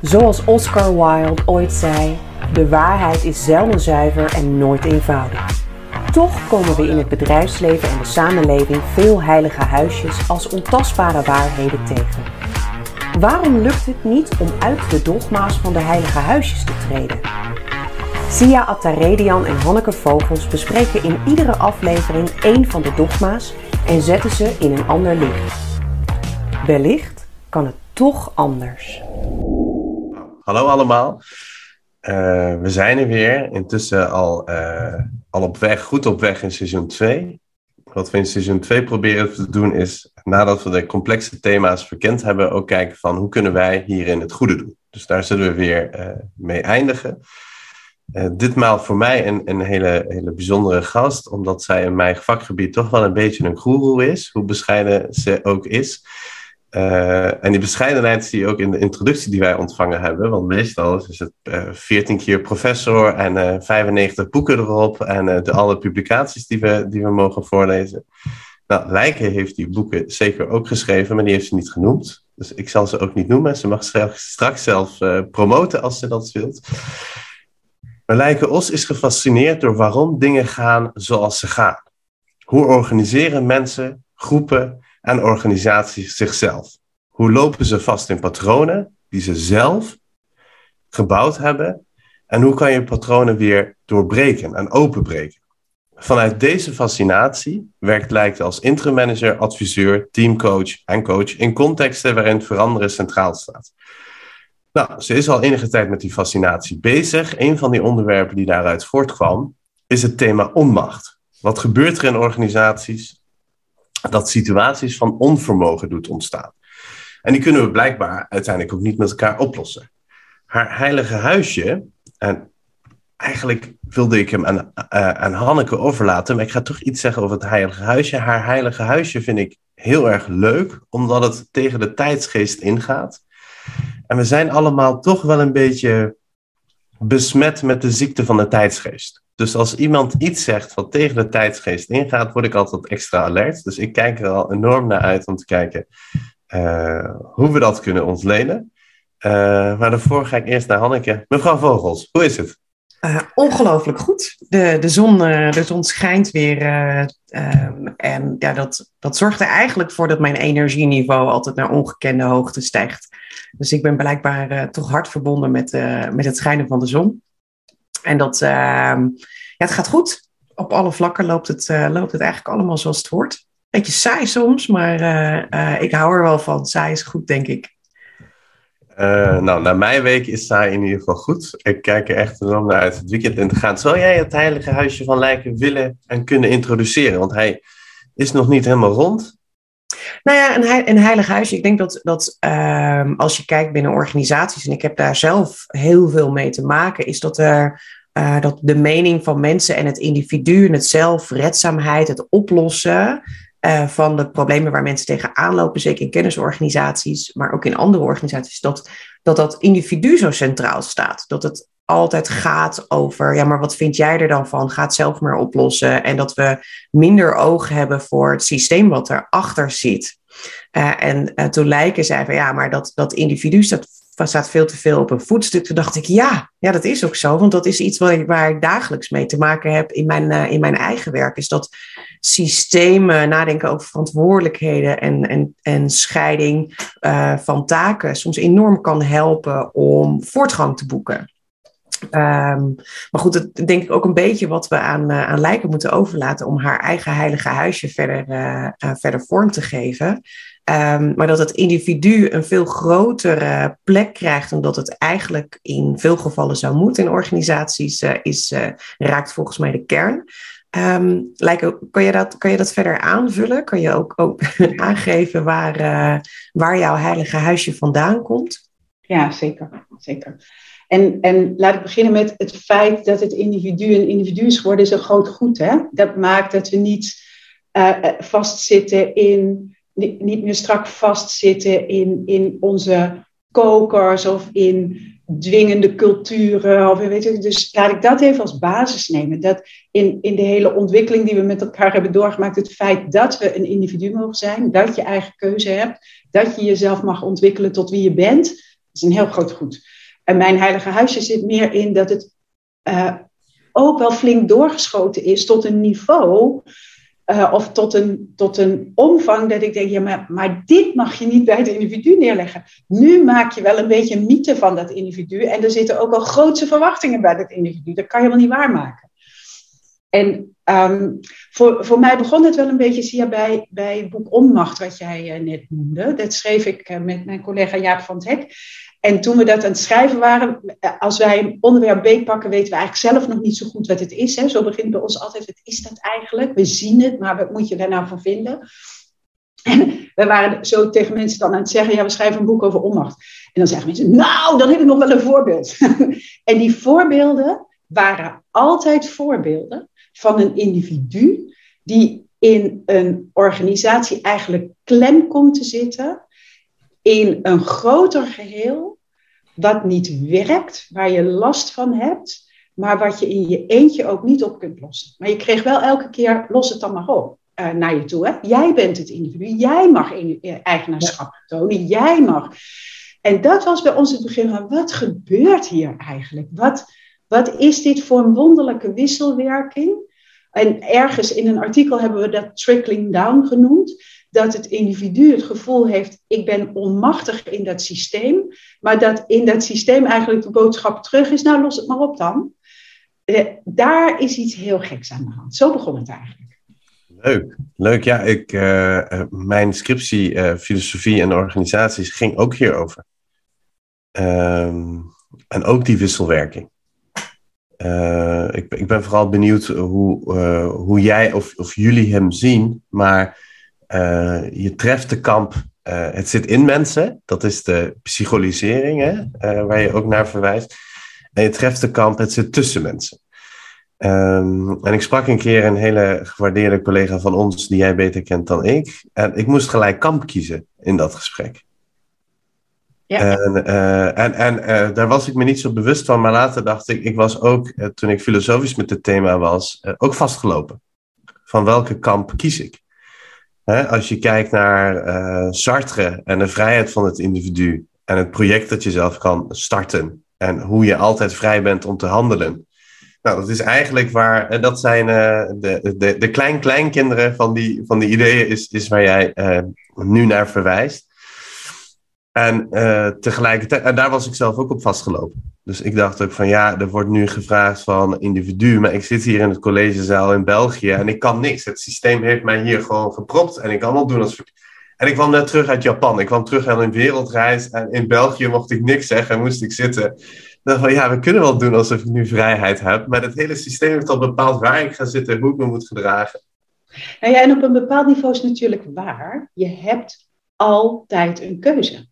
Zoals Oscar Wilde ooit zei: de waarheid is zelden zuiver en nooit eenvoudig. Toch komen we in het bedrijfsleven en de samenleving veel heilige huisjes als ontastbare waarheden tegen. Waarom lukt het niet om uit de dogma's van de heilige huisjes te treden? Sia Attaredian en Hanneke Vogels bespreken in iedere aflevering één van de dogma's en zetten ze in een ander licht. Wellicht kan het toch anders. Hallo allemaal. Uh, we zijn er weer. Intussen al, uh, al op weg, goed op weg in seizoen 2. Wat we in seizoen 2 proberen te doen is, nadat we de complexe thema's verkend hebben, ook kijken van hoe kunnen wij hierin het goede doen. Dus daar zullen we weer uh, mee eindigen. ditmaal voor mij een, een hele, hele bijzondere gast, omdat zij in mijn vakgebied toch wel een beetje een goeroe is, hoe bescheiden ze ook is. Uh, en die bescheidenheid zie je ook in de introductie die wij ontvangen hebben. Want meestal is het uh, eh, 14 keer professor en uh, eh, 95 boeken erop. En de alle publicaties die we, die we mogen voorlezen. Nou, Lijke heeft die boeken zeker ook geschreven, maar die heeft ze niet genoemd. Dus ik zal ze ook niet noemen. Ze mag straks zelf promoten als ze dat wilt. Maar Lijke Os is gefascineerd door waarom dingen gaan zoals ze gaan. Hoe organiseren mensen, groepen en organisaties zichzelf? Hoe lopen ze vast in patronen die ze zelf gebouwd hebben? En hoe kan je patronen weer doorbreken en openbreken? Vanuit deze fascinatie werkt Lijkt als interim adviseur, teamcoach en coach in contexten waarin veranderen centraal staat. Nou, ze is al enige tijd met die fascinatie bezig. Een van die onderwerpen die daaruit voortkwam is het thema onmacht. Wat gebeurt er in organisaties dat situaties van onvermogen doet ontstaan. En die kunnen we blijkbaar uiteindelijk ook niet met elkaar oplossen. Haar heilige huisje, en eigenlijk wilde ik hem aan, uh, aan Hanneke overlaten, maar ik ga toch iets zeggen over het heilige huisje. Haar heilige huisje vind ik heel erg leuk, omdat het tegen de tijdsgeest ingaat. En we zijn allemaal toch wel een beetje besmet met de ziekte van de tijdsgeest. Dus als iemand iets zegt wat tegen de tijdsgeest ingaat, word ik altijd extra alert. Dus ik kijk er al enorm naar uit om te kijken uh, hoe we dat kunnen ontlenen. Uh, maar daarvoor ga ik eerst naar Hanneke. Mevrouw Vogels, hoe is het? Uh, ongelooflijk goed. De, de, zon, de zon schijnt weer. En ja, dat, dat zorgt er eigenlijk voor dat mijn energieniveau altijd naar ongekende hoogte stijgt. Dus ik ben blijkbaar toch hard verbonden met, met het schijnen van de zon. En dat, uh, ja, het gaat goed. Op alle vlakken loopt het, uh, loopt het eigenlijk allemaal zoals het hoort. Beetje saai soms, maar uh, ik hou er wel van. Saai is goed, denk ik. nou, na mijn week is saai in ieder geval goed. Ik kijk er echt enorm naar uit het weekend in te gaan. Zou jij het heilige huisje van Lijken willen en kunnen introduceren? Want hij is nog niet helemaal rond. Nou ja, een, een heilig huisje. Ik denk dat, dat um, als je kijkt binnen organisaties, en ik heb daar zelf heel veel mee te maken, is dat er uh, dat de mening van mensen en het individu en het zelfredzaamheid, het oplossen uh, van de problemen waar mensen tegenaan lopen, zeker in kennisorganisaties, maar ook in andere organisaties, dat dat, dat individu zo centraal staat. Dat het altijd gaat over, ja, maar wat vind jij er dan van? Ga zelf maar oplossen. En dat we minder oog hebben voor het systeem wat erachter zit. Uh, en uh, toen lijken zij van, ja, maar dat, dat individu staat, staat veel te veel op een voetstuk. Toen dacht ik, ja, ja, dat is ook zo. Want dat is iets waar ik, waar ik dagelijks mee te maken heb in mijn, uh, in mijn eigen werk. Is dat systemen nadenken over verantwoordelijkheden en, en, en scheiding van taken soms enorm kan helpen om voortgang te boeken. Um, maar goed, dat denk ik ook een beetje wat we aan, uh, aan Lijken moeten overlaten om haar eigen heilige huisje verder, uh, uh, verder vorm te geven. Um, maar dat het individu een veel grotere plek krijgt, omdat het eigenlijk in veel gevallen zou moeten in organisaties, is, raakt volgens mij de kern. Um, Lijken, kan je, dat, kan je dat verder aanvullen? Kan je ook, ook aangeven waar, waar jouw heilige huisje vandaan komt? Ja, zeker. zeker. En, en laat ik beginnen met het feit dat het individu een individu is geworden, is een groot goed. Hè? Dat maakt dat we niet uh, vastzitten in, niet meer strak vastzitten in, in onze kokers of in dwingende culturen. Of, weet je, dus laat ik dat even als basis nemen. Dat in, in de hele ontwikkeling die we met elkaar hebben doorgemaakt, het feit dat we een individu mogen zijn, dat je eigen keuze hebt, dat je jezelf mag ontwikkelen tot wie je bent is een heel groot goed. En mijn heilige huisje zit meer in dat het uh, ook wel flink doorgeschoten is tot een niveau uh, of tot een, tot een omvang dat ik denk, ja, maar, maar dit mag je niet bij het individu neerleggen. Nu maak je wel een beetje een mythe van dat individu en er zitten ook al grootse verwachtingen bij dat individu. Dat kan je wel niet waarmaken. En um, voor, voor mij begon het wel een beetje, zie je, bij, bij het boek Onmacht, wat jij uh, net noemde. Dat schreef ik met mijn collega Jaap van het Hek. En toen we dat aan het schrijven waren, eh, als wij een onderwerp beetpakken, weten we eigenlijk zelf nog niet zo goed wat het is. Hè. Zo begint bij ons altijd, wat is dat eigenlijk? We zien het, maar wat moet je daar nou van vinden? En we waren zo tegen mensen dan aan het zeggen, ja, we schrijven een boek over onmacht. En dan zeggen mensen, nou, dan heb ik nog wel een voorbeeld. en die voorbeelden waren altijd voorbeelden van een individu die in een organisatie eigenlijk klem komt te zitten in een groter geheel wat niet werkt, waar je last van hebt, maar wat je in je eentje ook niet op kunt lossen. Maar je kreeg wel elke keer, los het dan maar op uh, naar je toe. Hè? Jij bent het individu, jij mag in, uh, eigenaarschap tonen, jij mag. En dat was bij ons het begin van, wat gebeurt hier eigenlijk? Wat, wat is dit voor een wonderlijke wisselwerking? En ergens in een artikel hebben we dat trickling down genoemd dat het individu het gevoel heeft, ik ben onmachtig in dat systeem, maar dat in dat systeem eigenlijk de boodschap terug is, nou los het maar op dan. Eh, daar is iets heel geks aan de hand. Zo begon het eigenlijk. Leuk, leuk. Ja, ik, uh, mijn scriptie filosofie en organisaties ging ook hierover. Um, en ook die wisselwerking. ik, ik ben vooral benieuwd hoe, hoe jij of, of jullie hem zien, maar uh, je treft de kamp. Uh, het zit in mensen, dat is de psychologisering, hè, uh, waar je ook naar verwijst. En je treft de kamp, het zit tussen mensen. Um, en ik sprak een keer een hele gewaardeerde collega van ons, die jij beter kent dan ik. En ik moest gelijk kamp kiezen in dat gesprek. Ja. En, en, en daar was ik me niet zo bewust van, maar later dacht ik, ik was ook, toen ik filosofisch met het thema was, ook vastgelopen. Van welke kamp kies ik? Als je kijkt naar uh, Sartre en de vrijheid van het individu en het project dat je zelf kan starten en hoe je altijd vrij bent om te handelen. Nou, dat is eigenlijk waar, en dat zijn uh, de, de, de klein-kleinkinderen van die, van die ideeën, is, is waar jij uh, nu naar verwijst. En uh, tegelijkertijd, en daar was ik zelf ook op vastgelopen. Dus ik dacht ook van ja, er wordt nu gevraagd van individu, maar ik zit hier in het collegezaal in België en ik kan niks. Het systeem heeft mij hier gewoon gepropt en ik kan wel doen als. En ik kwam net terug uit Japan. Ik kwam terug aan een wereldreis en in België mocht ik niks zeggen en moest ik zitten. Dacht van ja, we kunnen wel doen alsof ik nu vrijheid heb, maar het hele systeem heeft al bepaald waar ik ga zitten en hoe ik me moet gedragen. Nou ja, en op een bepaald niveau is natuurlijk waar. Je hebt altijd een keuze.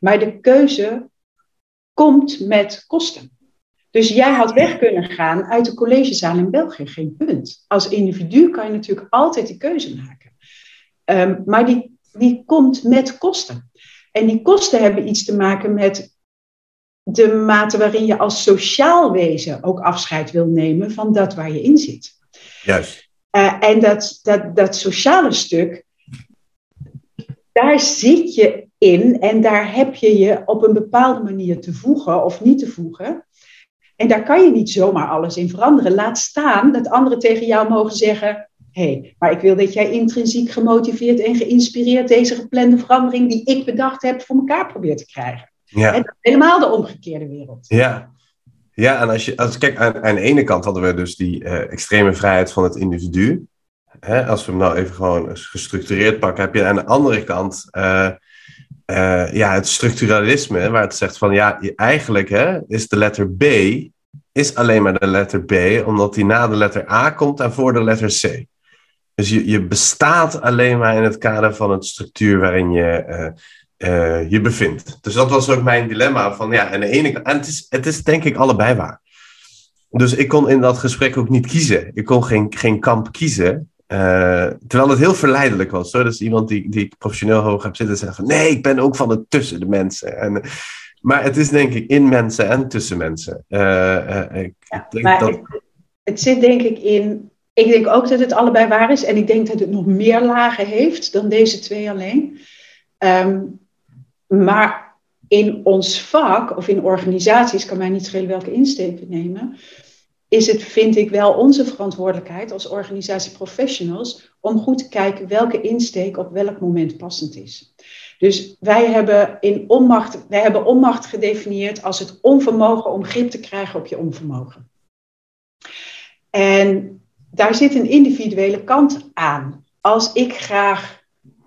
Maar de keuze komt met kosten. Dus jij had weg kunnen gaan uit de collegezaal in België, geen punt. Als individu kan je natuurlijk altijd die keuze maken. Um, maar die, die komt met kosten. En die kosten hebben iets te maken met de mate waarin je als sociaal wezen ook afscheid wil nemen van dat waar je in zit. Juist. Uh, en dat, dat, dat sociale stuk, daar zit je in en daar heb je je op een bepaalde manier te voegen of niet te voegen. En daar kan je niet zomaar alles in veranderen. Laat staan dat anderen tegen jou mogen zeggen: hé, hey, maar ik wil dat jij intrinsiek gemotiveerd en geïnspireerd deze geplande verandering die ik bedacht heb voor elkaar probeert te krijgen. Ja. En dat is helemaal de omgekeerde wereld. Ja, ja en als je, als, kijk, aan, aan de ene kant hadden we dus die uh, extreme vrijheid van het individu. Hè, als we hem nou even gewoon gestructureerd pakken, heb je aan de andere kant uh, uh, ja, het structuralisme, waar het zegt van ja, eigenlijk hè, is de letter B is alleen maar de letter B, omdat die na de letter A komt en voor de letter C. Dus je, je bestaat alleen maar in het kader van het structuur waarin je uh, uh, je bevindt. Dus dat was ook mijn dilemma van ja, aan de ene en het is, het is denk ik allebei waar. Dus ik kon in dat gesprek ook niet kiezen. Ik kon geen, geen kamp kiezen. Uh, terwijl het heel verleidelijk was. Hoor. Dus iemand die, die ik professioneel hoog heb zitten zeggen van nee, ik ben ook van het tussen de mensen. En, maar het is denk ik in mensen en tussen mensen. Uh, uh, ik ja, denk dat... het, het, zit denk ik in. Ik denk ook dat het allebei waar is. En ik denk dat het nog meer lagen heeft dan deze twee alleen. Um, maar in ons vak of in organisaties, kan mij niet schelen welke insteek we nemen, is het, vind ik, wel onze verantwoordelijkheid als organisatieprofessionals om goed te kijken welke insteek op welk moment passend is. Dus wij hebben, in onmacht, wij hebben onmacht gedefinieerd als het onvermogen om grip te krijgen op je onvermogen. En daar zit een individuele kant aan. Als ik graag,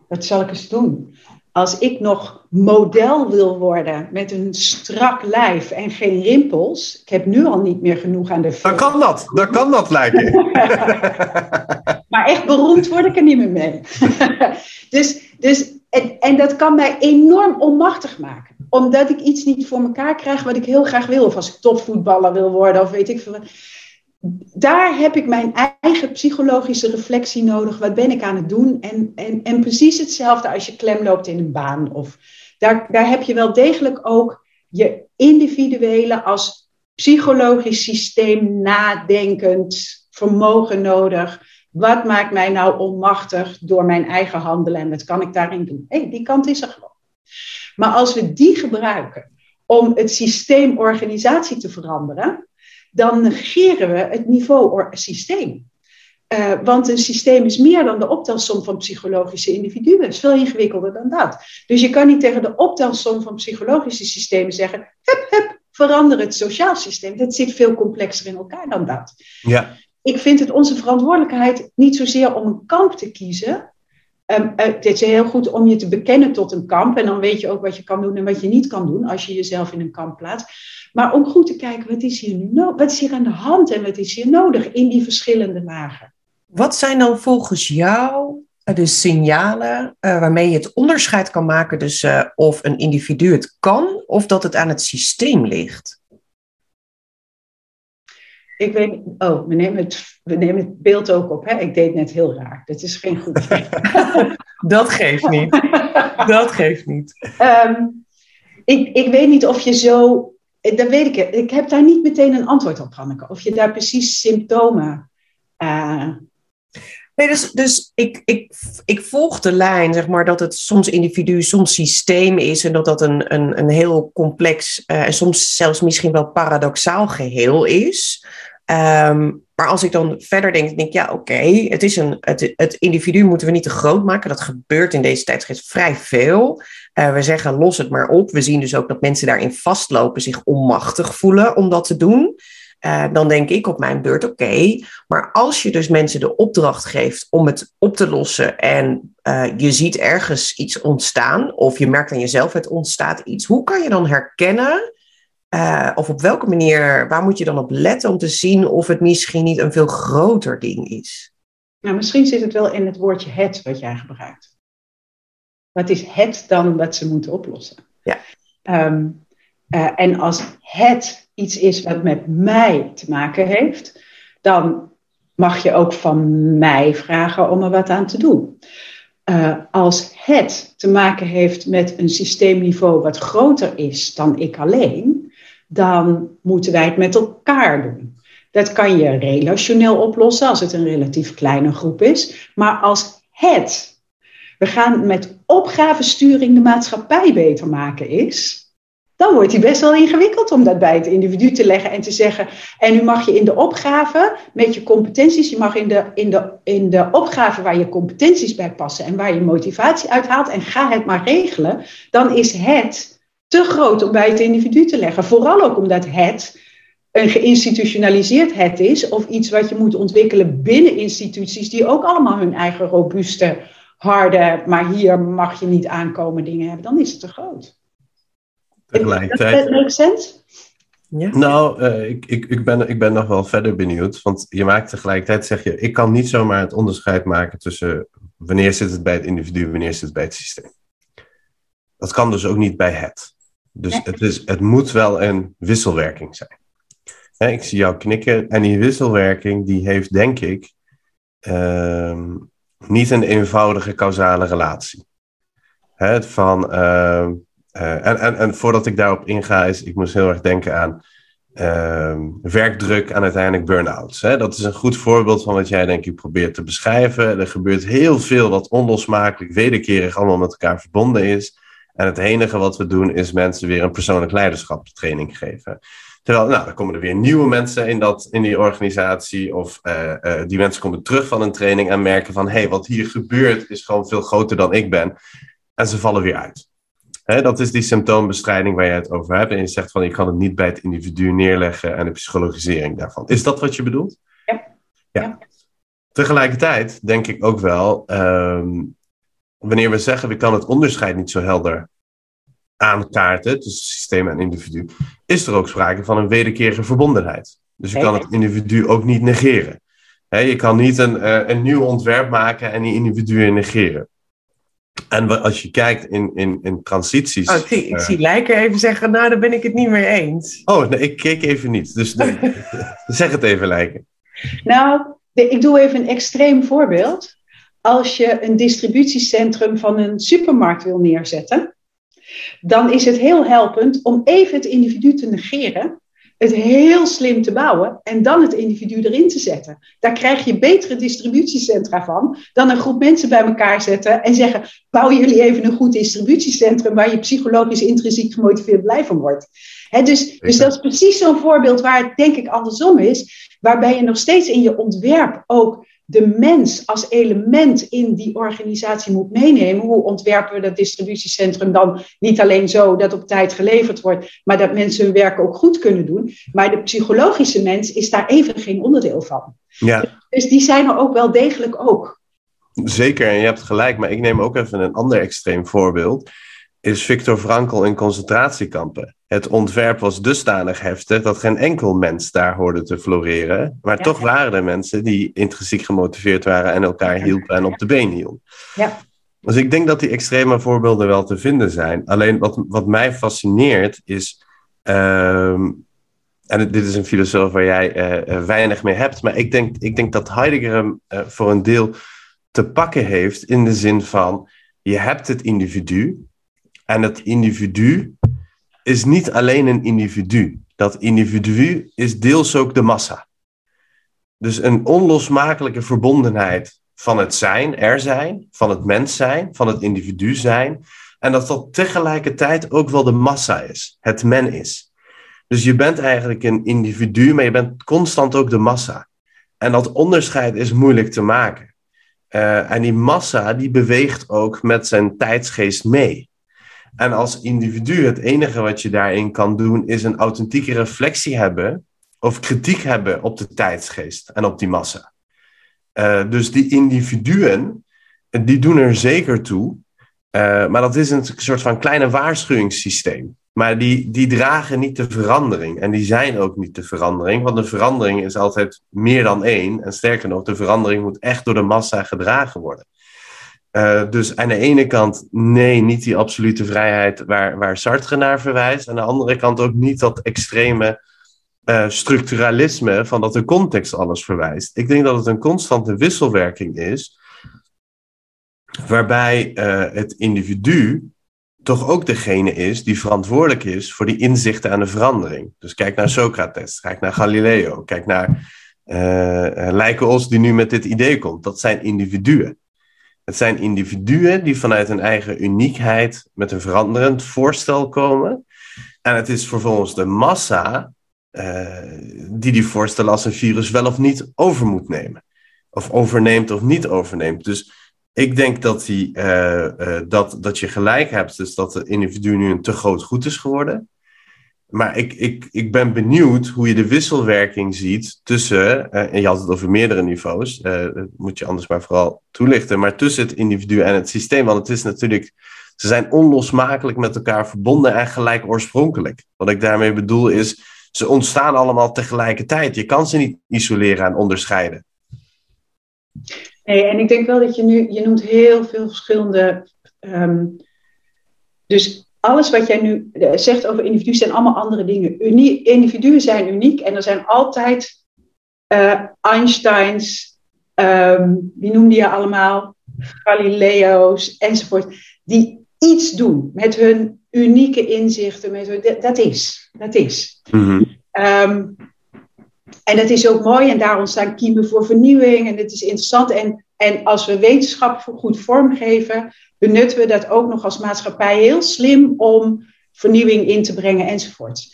wat zal ik eens doen? Als ik nog model wil worden met een strak lijf en geen rimpels, ik heb nu al niet meer genoeg aan de Dan kan dat, dan kan dat lijken. maar echt beroemd word ik er niet meer mee. dus, dus, en, en dat kan mij enorm onmachtig maken. Omdat ik iets niet voor mekaar krijg wat ik heel graag wil. Of als ik topvoetballer wil worden of weet ik veel daar heb ik mijn eigen psychologische reflectie nodig. Wat ben ik aan het doen? En, en, en precies hetzelfde als je klem loopt in een baan. Of daar, daar heb je wel degelijk ook je individuele als psychologisch systeem nadenkend vermogen nodig. Wat maakt mij nou onmachtig door mijn eigen handelen en wat kan ik daarin doen? Hey, die kant is er gewoon. Maar als we die gebruiken om het systeem organisatie te veranderen, dan negeren we het niveau systeem. Uh, want een systeem is meer dan de optelsom van psychologische individuen. Het is veel ingewikkelder dan dat. Dus je kan niet tegen de optelsom van psychologische systemen zeggen: hup, hup, verander het sociaal systeem. Dat zit veel complexer in elkaar dan dat. Ja. Ik vind het onze verantwoordelijkheid niet zozeer om een kamp te kiezen. Um, het is heel goed om je te bekennen tot een kamp. En dan weet je ook wat je kan doen en wat je niet kan doen als je jezelf in een kamp plaatst. Maar om goed te kijken, wat is hier? Wat is hier aan de hand en wat is hier nodig in die verschillende lagen? Wat zijn dan volgens jou de signalen uh, waarmee je het onderscheid kan maken tussen uh, of een individu het kan of dat het aan het systeem ligt? Ik weet, oh, we nemen het, we nemen het beeld ook op. Hè? Ik deed net heel raar. Dat is geen goed. dat geeft niet. Dat geeft niet. Um, ik, ik weet niet of je zo eh, dat weet ik. Ik heb daar niet meteen een antwoord op, Hanneke. Of je daar precies symptomen. Uh... Nee, dus, dus ik, ik, ik volg de lijn, zeg maar, dat het soms individu, soms systeem is. En dat dat een, een, een heel complex uh, en soms zelfs misschien wel paradoxaal geheel is. Um, maar als ik dan verder denk, denk ik, ja, oké, het is een, het, het individu moeten we niet te groot maken. Dat gebeurt in deze tijdsgeest vrij veel. Uh, we zeggen, los het maar op. We zien dus ook dat mensen daarin vastlopen, zich onmachtig voelen om dat te doen. Uh, dan denk ik op mijn beurt, oké, maar als je dus mensen de opdracht geeft om het op te lossen en uh, je ziet ergens iets ontstaan, of je merkt aan jezelf het ontstaat iets, hoe kan je dan herkennen uh, of op welke manier, waar moet je dan op letten om te zien of het misschien niet een veel groter ding is? Nou, misschien zit het wel in het woordje het wat jij gebruikt. Wat is het dan wat ze moeten oplossen? Ja. Um, uh, en als het iets is wat met mij te maken heeft, dan mag je ook van mij vragen om er wat aan te doen. Uh, als het te maken heeft met een systeemniveau wat groter is dan ik alleen, dan moeten wij het met elkaar doen. Dat kan je relationeel oplossen als het een relatief kleine groep is. Maar als het, we gaan met opgavesturing de maatschappij beter maken is, dan wordt die best wel ingewikkeld om dat bij het individu te leggen en te zeggen. En nu mag je in de opgave met je competenties, je mag in de, in de, in de opgave waar je competenties bij passen en waar je motivatie uithaalt en ga het maar regelen. Dan is het te groot om bij het individu te leggen. Vooral ook omdat het een geïnstitutionaliseerd het is, of iets wat je moet ontwikkelen binnen instituties die ook allemaal hun eigen robuuste, harde, maar hier mag je niet aankomen dingen hebben, dan is het te groot. Tegelijkertijd. Dat makes sense? Ja. Nou, uh, ik, ik, ik, ben, ik ben nog wel verder benieuwd. Want je maakt tegelijkertijd, zeg je, ik kan niet zomaar het onderscheid maken tussen wanneer zit het bij het individu en wanneer zit het bij het systeem. Dat kan dus ook niet bij het. Dus het, is, het moet wel een wisselwerking zijn. ik zie jou knikken. En die wisselwerking die heeft denk ik uh, niet een eenvoudige causale relatie. He, van, uh, uh, en, en, en voordat ik daarop inga, is ik moest heel erg denken aan ehm, werkdruk en uiteindelijk burn-outs. Dat is een goed voorbeeld van wat jij denk ik probeert te beschrijven. Er gebeurt heel veel wat onlosmakelijk, wederkerig allemaal met elkaar verbonden is. En het enige wat we doen is mensen weer een persoonlijk leiderschapstraining geven. Terwijl, nou, dan komen er weer nieuwe mensen in, dat, in die organisatie. Of uh, uh, die mensen komen terug van een training en merken van... hé, hey, wat hier gebeurt is gewoon veel groter dan ik ben. En ze vallen weer uit. Hè, dat is die symptoombestrijding waar je het over hebt. En je zegt van, je kan het niet bij het individu neerleggen... en de psychologisering daarvan. Is dat wat je bedoelt? Ja. ja. ja. Tegelijkertijd denk ik ook wel... Um, wanneer we zeggen, we kan het onderscheid niet zo helder aankaarten tussen systeem en individu, is er ook sprake van een wederkerige verbondenheid. Dus je kan het individu ook niet negeren. je kan niet een, uh, een nieuw ontwerp maken en die individuen negeren. En als je kijkt in, in, in transities. Oh, ik, zie, ik uh, zie Lijker even zeggen, nou, daar ben ik het niet mee eens. Oh, nee, ik keek even niet. Dus de, zeg het even, Lijker. Nou, de, ik doe even een extreem voorbeeld. Als je een distributiecentrum van een supermarkt wil neerzetten, dan is het heel helpend om even het individu te negeren, het heel slim te bouwen en dan het individu erin te zetten. Daar krijg je betere distributiecentra van dan een groep mensen bij elkaar zetten en zeggen: bouwen jullie even een goed distributiecentrum waar je psychologisch intrinsiek gemotiveerd blij van wordt. dus, dus dat is precies zo'n voorbeeld waar het denk ik andersom is, waarbij je nog steeds in je ontwerp ook de mens als element in die organisatie moet meenemen. Hoe ontwerpen we dat distributiecentrum dan niet alleen zo dat op tijd geleverd wordt, maar dat mensen hun werk ook goed kunnen doen. Maar de psychologische mens is daar even geen onderdeel van. Ja. Dus die zijn er ook wel degelijk ook. Zeker, en je hebt gelijk, maar ik neem ook even een ander extreem voorbeeld. Is Victor Frankl in concentratiekampen. Het ontwerp was dusdanig heftig dat geen enkel mens daar hoorde te floreren. Maar toch waren er mensen die intrinsiek gemotiveerd waren en elkaar hielpen en op de been hielden. Ja. Dus ik denk dat die extreme voorbeelden wel te vinden zijn. Alleen wat, wat mij fascineert is. Um, en dit is een filosoof waar jij uh, weinig mee hebt. Maar ik denk, ik denk dat Heidegger hem uh, voor een deel te pakken heeft. In de zin van: je hebt het individu. En het individu is niet alleen een individu. Dat individu is deels ook de massa. Dus een onlosmakelijke verbondenheid van het zijn, er zijn, van het mens zijn, van het individu zijn. En dat dat tegelijkertijd ook wel de massa is, het men is. Dus je bent eigenlijk een individu, maar je bent constant ook de massa. En dat onderscheid is moeilijk te maken. Uh, en die massa die beweegt ook met zijn tijdsgeest mee. En als individu, het enige wat je daarin kan doen, is een authentieke reflectie hebben of kritiek hebben op de tijdsgeest en op die massa. Uh, dus die individuen, die doen er zeker toe. Uh, maar dat is een soort van kleine waarschuwingssysteem. Maar die, die dragen niet de verandering. En die zijn ook niet de verandering. Want de verandering is altijd meer dan één. En sterker nog, de verandering moet echt door de massa gedragen worden. Uh, dus aan de ene kant, nee, niet die absolute vrijheid waar, waar Sartre naar verwijst. Aan de andere kant ook niet dat extreme uh, structuralisme van dat de context alles verwijst. Ik denk dat het een constante wisselwerking is, waarbij uh, het individu toch ook degene is die verantwoordelijk is voor die inzichten aan de verandering. Dus kijk naar Socrates, kijk naar Galileo, kijk naar Lijkeos die nu met dit idee komt. Dat zijn individuen. Het zijn individuen die vanuit hun eigen uniekheid met een veranderend voorstel komen. En het is vervolgens de massa uh, die die voorstellen als een virus wel of niet over moet nemen. Of overneemt of niet overneemt. Dus ik denk dat, die, uh, uh, dat, dat je gelijk hebt, dus dat het individu nu een te groot goed is geworden. Maar ik, ik, ik ben benieuwd hoe je de wisselwerking ziet tussen, uh, en je had het over meerdere niveaus, uh, dat moet je anders maar vooral toelichten, maar tussen het individu en het systeem. Want het is natuurlijk, ze zijn onlosmakelijk met elkaar verbonden en gelijk oorspronkelijk. Wat ik daarmee bedoel is, ze ontstaan allemaal tegelijkertijd. Je kan ze niet isoleren en onderscheiden. Nee, en ik denk wel dat je nu, je noemt heel veel verschillende. Um, dus alles wat jij nu eh, zegt over individuen zijn allemaal andere dingen. Unie, individuen zijn uniek en er zijn altijd uh, Einsteins, um, wie noemde je allemaal? Galileo's enzovoort, die iets doen met hun unieke inzichten. Met hun, dat, is, dat is. Mm-hmm. Um, en dat is ook mooi en daar ontstaan kiemen voor vernieuwing en het is interessant. En En als we wetenschap goed vormgeven, benutten we dat ook nog als maatschappij heel slim om vernieuwing in te brengen enzovoort.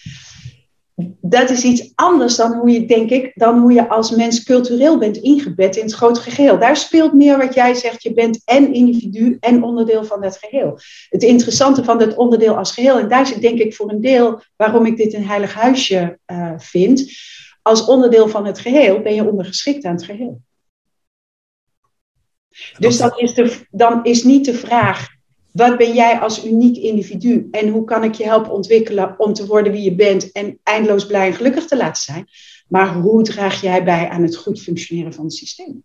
Dat is iets anders dan hoe je, denk ik, dan hoe je als mens cultureel bent ingebed in het grote geheel. Daar speelt meer wat jij zegt. Je bent en individu en onderdeel van dat geheel. Het interessante van dat onderdeel als geheel, en daar zit denk ik voor een deel waarom ik dit een heilig huisje uh, vind. Als onderdeel van het geheel ben je ondergeschikt aan het geheel. Dus dan is, de, dan is niet de vraag, wat ben jij als uniek individu en hoe kan ik je helpen ontwikkelen om te worden wie je bent en eindeloos blij en gelukkig te laten zijn, maar hoe draag jij bij aan het goed functioneren van het systeem?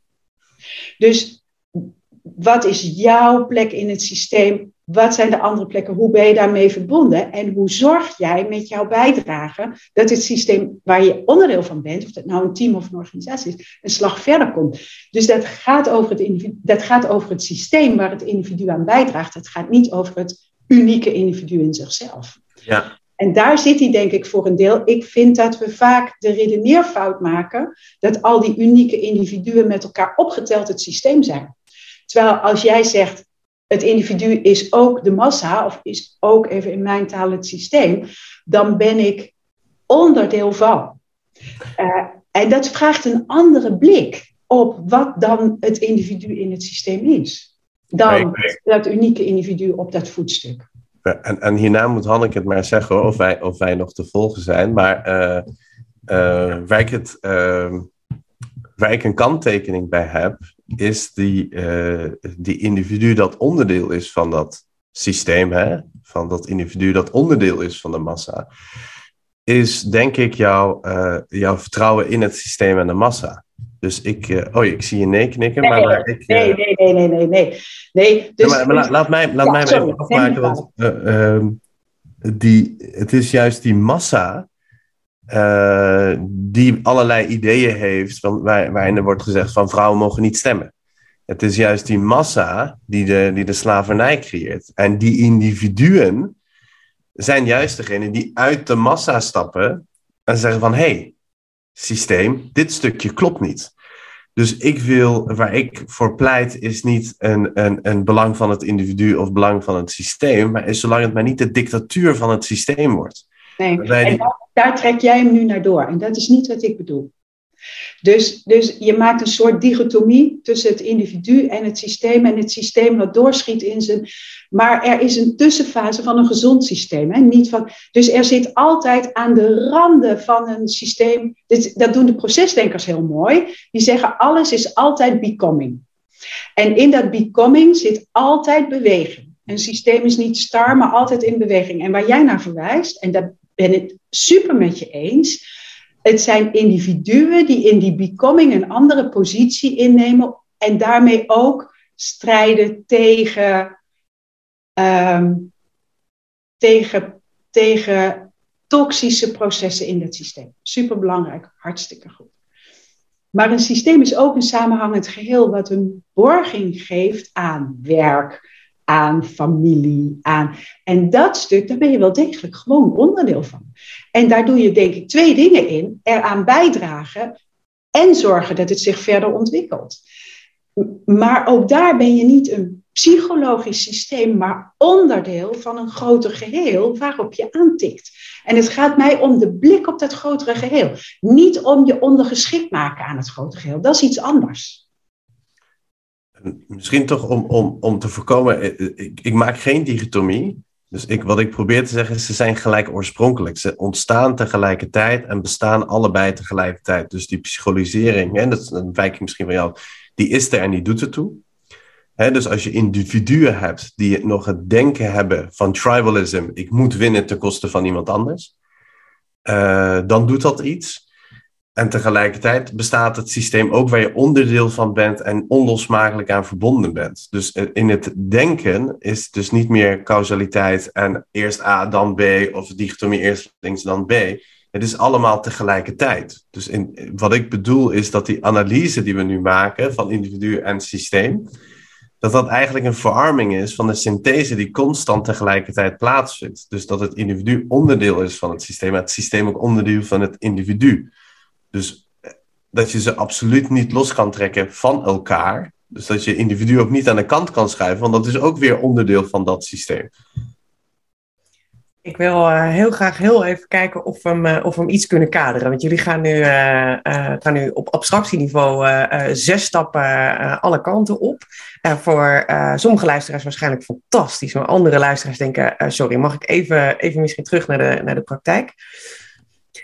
Dus wat is jouw plek in het systeem wat zijn de andere plekken? Hoe ben je daarmee verbonden? En hoe zorg jij met jouw bijdrage dat het systeem waar je onderdeel van bent, of dat nou een team of een organisatie is, een slag verder komt? Dus dat gaat over het, individu, dat gaat over het systeem waar het individu aan bijdraagt. Het gaat niet over het unieke individu in zichzelf. Ja. En daar zit hij denk ik voor een deel. Ik vind dat we vaak de redeneerfout maken dat al die unieke individuen met elkaar opgeteld het systeem zijn. Terwijl als jij zegt, het individu is ook de massa, of is ook even in mijn taal het systeem, dan ben ik onderdeel van. Uh, en dat vraagt een andere blik op wat dan het individu in het systeem is. Dan dat unieke individu op dat voetstuk. En, en hierna moet Hanneke het maar zeggen of wij, of wij nog te volgen zijn. Maar uh, uh, waar, ik het, waar ik een kanttekening bij heb, is die, uh, die individu dat onderdeel is van dat systeem, hè? van dat individu dat onderdeel is van de massa, is denk ik jouw, uh, jouw vertrouwen in het systeem en de massa. Dus ik, uh, oh ik zie je nee knikken, nee, maar, maar ik, nee, nee, nee, nee, nee, nee, nee. Dus, maar, maar laat mij, laat ja, mij sorry, even afmaken, want uh, die, het is juist die massa uh, die allerlei ideeën heeft, waar, waarin er wordt gezegd van vrouwen mogen niet stemmen. Het is juist die massa die de, die de slavernij creëert. En die individuen zijn juist degene die uit de massa stappen en zeggen van hé, hey, systeem, dit stukje klopt niet. Dus ik wil, waar ik voor pleit, is niet een, een, een belang van het individu of belang van het systeem, maar is zolang het maar niet de dictatuur van het systeem wordt. Nee, en daar, trek jij hem nu naar door. En dat is niet wat ik bedoel. Dus, dus je maakt een soort dichotomie tussen het individu en het systeem. En het systeem wat doorschiet in zijn. Maar er is een tussenfase van een gezond systeem. Hè? Niet van, dus er zit altijd aan de randen van een systeem. Dit, dat doen de procesdenkers heel mooi. Die zeggen: alles is altijd becoming. En in dat becoming zit altijd beweging. Een systeem is niet star, maar altijd in beweging. En waar jij naar verwijst, en daar ben ik super met je eens. Het zijn individuen die in die becoming een andere positie innemen en daarmee ook strijden tegen, um, tegen, tegen toxische processen in het systeem. Super belangrijk, hartstikke goed. Maar een systeem is ook een samenhangend geheel wat een borging geeft aan werk, aan familie, aan. En dat stuk, daar ben je wel degelijk gewoon onderdeel van. En daar doe je denk ik twee dingen in. Eraan bijdragen en zorgen dat het zich verder ontwikkelt. Maar ook daar ben je niet een psychologisch systeem, maar onderdeel van een groter geheel waarop je aantikt. En het gaat mij om de blik op dat grotere geheel. Niet om je ondergeschikt maken aan het grotere geheel. Dat is iets anders. Misschien toch om, om, om te voorkomen, eh, eh, ik, ik maak geen dichotomie. Dus ik, wat ik probeer te zeggen is, ze zijn gelijk oorspronkelijk. Ze ontstaan tegelijkertijd en bestaan allebei tegelijkertijd. Dus die psychologisering, en dat een wijking misschien van jou, die is er en die doet ertoe. He, dus als je individuen hebt die nog het denken hebben van tribalism, ik moet winnen ten koste van iemand anders, uh, dan doet dat iets. En tegelijkertijd bestaat het systeem ook waar je onderdeel van bent en onlosmakelijk aan verbonden bent. Dus in het denken is dus niet meer causaliteit en eerst A dan B of dichotomie eerst links dan B. Het is allemaal tegelijkertijd. Dus in, wat ik bedoel is dat die analyse die we nu maken van individu en systeem, dat dat eigenlijk een verarming is van de synthese die constant tegelijkertijd plaatsvindt. Dus dat het individu onderdeel is van het systeem, maar het systeem ook onderdeel van het individu. Dus eh, dat je ze absoluut niet los kan trekken van elkaar. Dus dat je individu ook niet aan de kant kan schuiven, want dat is ook weer onderdeel van dat systeem. Ik wil uh, heel graag heel even kijken of we hem, uh, of we hem iets kunnen kaderen. Want jullie gaan nu, gaan nu op abstractieniveau zes stappen alle kanten op. voor sommige luisteraars waarschijnlijk fantastisch. Maar andere luisteraars denken, sorry, mag ik even, even misschien terug naar de, naar de praktijk?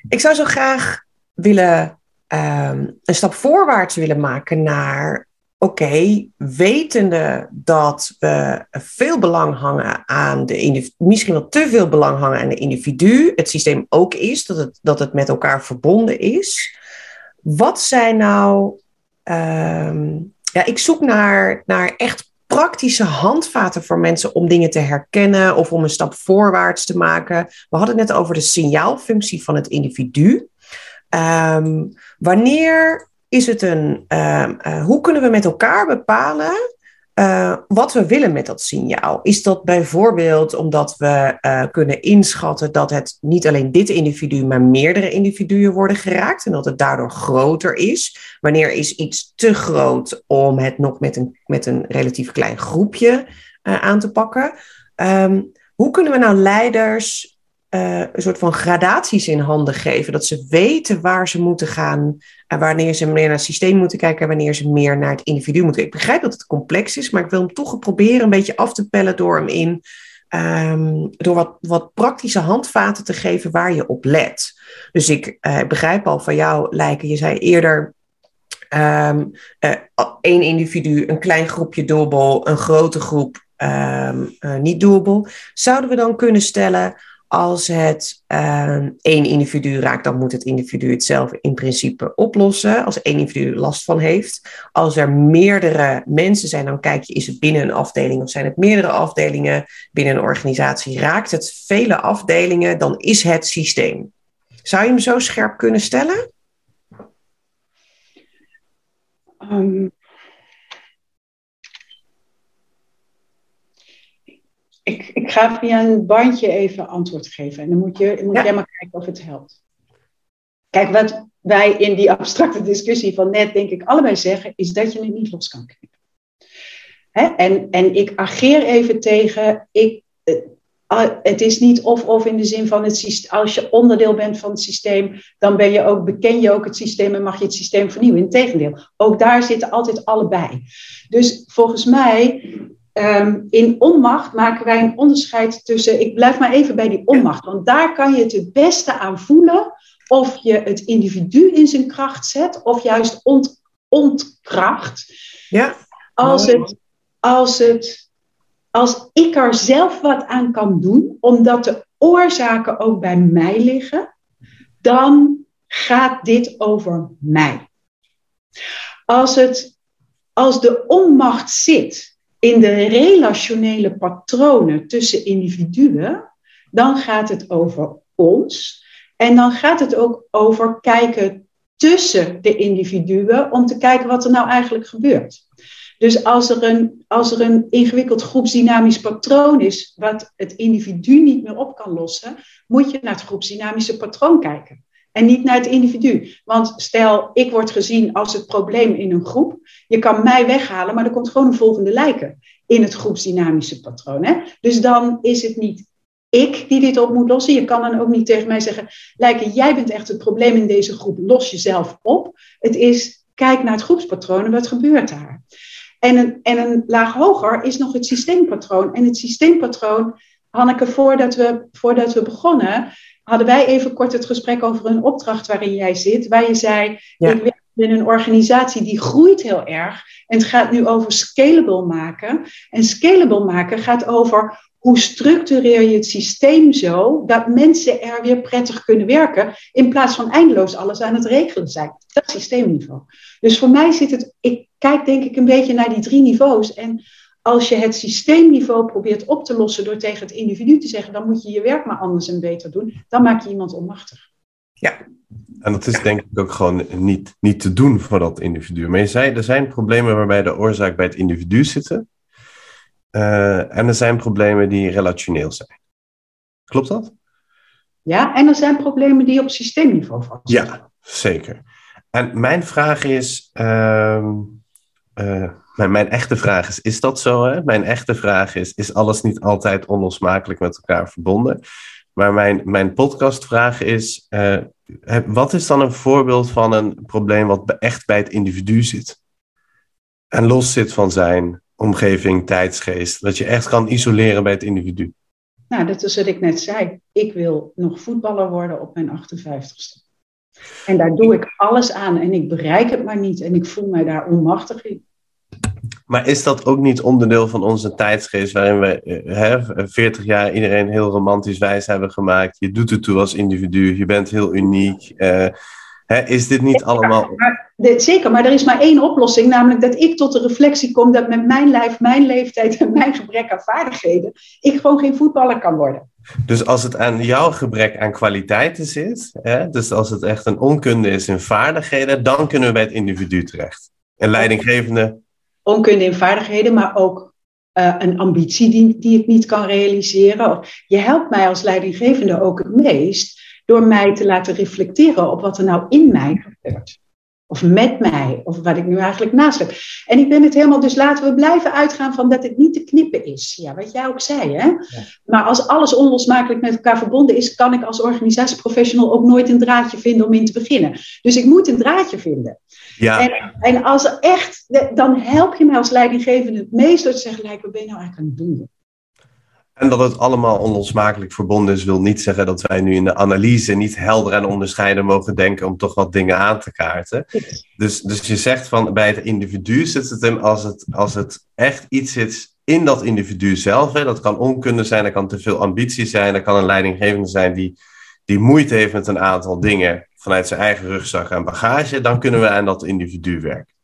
Ik zou zo graag willen ehm, een stap voorwaarts willen maken naar oké, wetende dat we veel belang hangen aan de misschien wel te veel belang hangen aan de individu, het systeem ook is, dat het, dat het met elkaar verbonden is. Wat zijn nou, um, ja, ik zoek naar, naar echt praktische handvaten voor mensen om dingen te herkennen of om een stap voorwaarts te maken. We hadden het net over de signaalfunctie van het individu. Um, wanneer is het een, uh, uh, hoe kunnen we met elkaar bepalen uh, wat we willen met dat signaal? Is dat bijvoorbeeld omdat we kunnen inschatten dat het niet alleen dit individu, maar meerdere individuen worden geraakt en dat het daardoor groter is? Wanneer is iets te groot om het nog met een, met een relatief klein groepje aan te pakken? Um, hoe kunnen we nou leiders uh, een soort van gradaties in handen geven. Dat ze weten waar ze moeten gaan. En wanneer ze meer naar het systeem moeten kijken. En wanneer ze meer naar het individu moeten Ik begrijp dat het complex is. Maar ik wil hem toch proberen een beetje af te pellen door hem in. Um, door wat, wat praktische handvaten te geven waar je op let. Dus ik uh, begrijp al van jou, Lijken. Je zei eerder. Um, één individu, een klein groepje dubbel, een grote groep um, niet dubbel. Zouden we dan kunnen stellen als het uh, één individu raakt, dan moet het individu het zelf in principe oplossen. Als één individu last van heeft. Als er meerdere mensen zijn, dan kijk je, is het binnen een afdeling of zijn het meerdere afdelingen binnen een organisatie? Raakt het vele afdelingen, dan is het systeem. Zou je hem zo scherp kunnen stellen? Um, ik, ik ga via een bandje even antwoord geven. En dan moet je, moet ja. jij maar kijken of het helpt. Kijk, wat wij in die abstracte discussie van net, denk ik, allebei zeggen, is dat je het niet los kan knippen. Hè? En, en ik ageer even tegen, ik, het is niet of-of in de zin van het systeem. Als je onderdeel bent van het systeem, dan ben je ook, beken je ook het systeem en mag je het systeem vernieuwen. Integendeel, ook daar zitten altijd allebei. Dus volgens mij Um, in onmacht maken wij een onderscheid tussen. Ik blijf maar even bij die onmacht, want daar kan je het het beste aan voelen of je het individu in zijn kracht zet of juist ont, ontkracht. Ja. Als, het, als, het, als ik er zelf wat aan kan doen, omdat de oorzaken ook bij mij liggen, dan gaat dit over mij. Als, het, als de onmacht zit in de relationele patronen tussen individuen, dan gaat het over ons. En dan gaat het ook over kijken tussen de individuen om te kijken wat er nou eigenlijk gebeurt. Dus als er een, als er een ingewikkeld groepsdynamisch patroon is, wat het individu niet meer op kan lossen, moet je naar het groepsdynamische patroon kijken en niet naar het individu. Want stel, ik word gezien als het probleem in een groep. Je kan mij weghalen, maar er komt gewoon een volgende lijken in het groepsdynamische patroon. Hè? Dus dan is het niet ik die dit op moet lossen. Je kan dan ook niet tegen mij zeggen, Lijken, jij bent echt het probleem in deze groep, los jezelf op. Het is, kijk naar het groepspatroon en wat gebeurt daar. En en een laag hoger is nog het systeempatroon. En het systeempatroon, Hanneke, voordat we, voordat we begonnen, hadden wij even kort het gesprek over een opdracht waarin jij zit, waar je zei, ja. ik werk in een organisatie die groeit heel erg en het gaat nu over scalable maken. En scalable maken gaat over hoe structureer je het systeem zo dat mensen er weer prettig kunnen werken, in plaats van eindeloos alles aan het regelen zijn. Dat systeemniveau. Dus voor mij zit het, ik kijk denk ik een beetje naar die drie niveaus. En als je het systeemniveau probeert op te lossen door tegen het individu te zeggen, dan moet je je werk maar anders en beter doen, dan maak je iemand onmachtig. Ja. En dat is denk ik ook gewoon niet, niet te doen voor dat individu. Maar je zei, er zijn problemen waarbij de oorzaak bij het individu zitten. Uh, en er zijn problemen die relationeel zijn. Klopt dat? Ja, en er zijn problemen die op systeemniveau vastzitten. Ja, zeker. En mijn vraag is, uh, uh, mijn, mijn, echte vraag is, is dat zo? Hè? Mijn echte vraag is, is alles niet altijd onlosmakelijk met elkaar verbonden? Maar mijn, mijn podcastvraag is, uh, wat is dan een voorbeeld van een probleem wat echt bij het individu zit? En los zit van zijn omgeving, tijdsgeest. Dat je echt kan isoleren bij het individu. Nou, dat is wat ik net zei. Ik wil nog voetballer worden op mijn 58ste. En daar doe ik alles aan en ik bereik het maar niet en ik voel mij daar onmachtig in. Maar is dat ook niet onderdeel van onze tijdsgeest, waarin we eh, hè, 40 jaar iedereen heel romantisch wijs hebben gemaakt? Je doet het toe als individu, je bent heel uniek. Uh, hè, is dit niet allemaal. Maar, zeker, maar er is maar één oplossing, namelijk dat ik tot de reflectie kom dat met mijn lijf, mijn leeftijd en mijn gebrek aan vaardigheden, ik gewoon geen voetballer kan worden. Dus als het aan jouw gebrek aan kwaliteiten zit, hè, dus als het echt een onkunde is in vaardigheden, dan kunnen we bij het individu terecht. Een leidinggevende. Onkunde in vaardigheden, maar ook uh, een ambitie die, die ik niet kan realiseren. Je helpt mij als leidinggevende ook het meest door mij te laten reflecteren op wat er nou in mij gebeurt. Of met mij, of wat ik nu eigenlijk naast heb. En ik ben het helemaal, dus laten we blijven uitgaan van dat het niet te knippen is. Ja, wat jij ook zei, hè. Maar als alles onlosmakelijk met elkaar verbonden is, kan ik als organisatieprofessional ook nooit een draadje vinden om in te beginnen. Dus ik moet een draadje vinden. Ja. En, en als echt, dan help je mij als leidinggevende het meest door te zeggen, wat ben je nou eigenlijk aan het doen? En dat het allemaal onlosmakelijk verbonden is, wil niet zeggen dat wij nu in de analyse niet helder en onderscheiden mogen denken om toch wat dingen aan te kaarten. Dus, dus je zegt van bij het individu zit het hem als het, als het echt iets zit in dat individu zelf. Hè, dat kan onkunde zijn, dat kan te veel ambitie zijn, dat kan een leidinggevende zijn die, die moeite heeft met een aantal dingen vanuit zijn eigen rugzak en bagage. Dan kunnen we aan dat individu werken.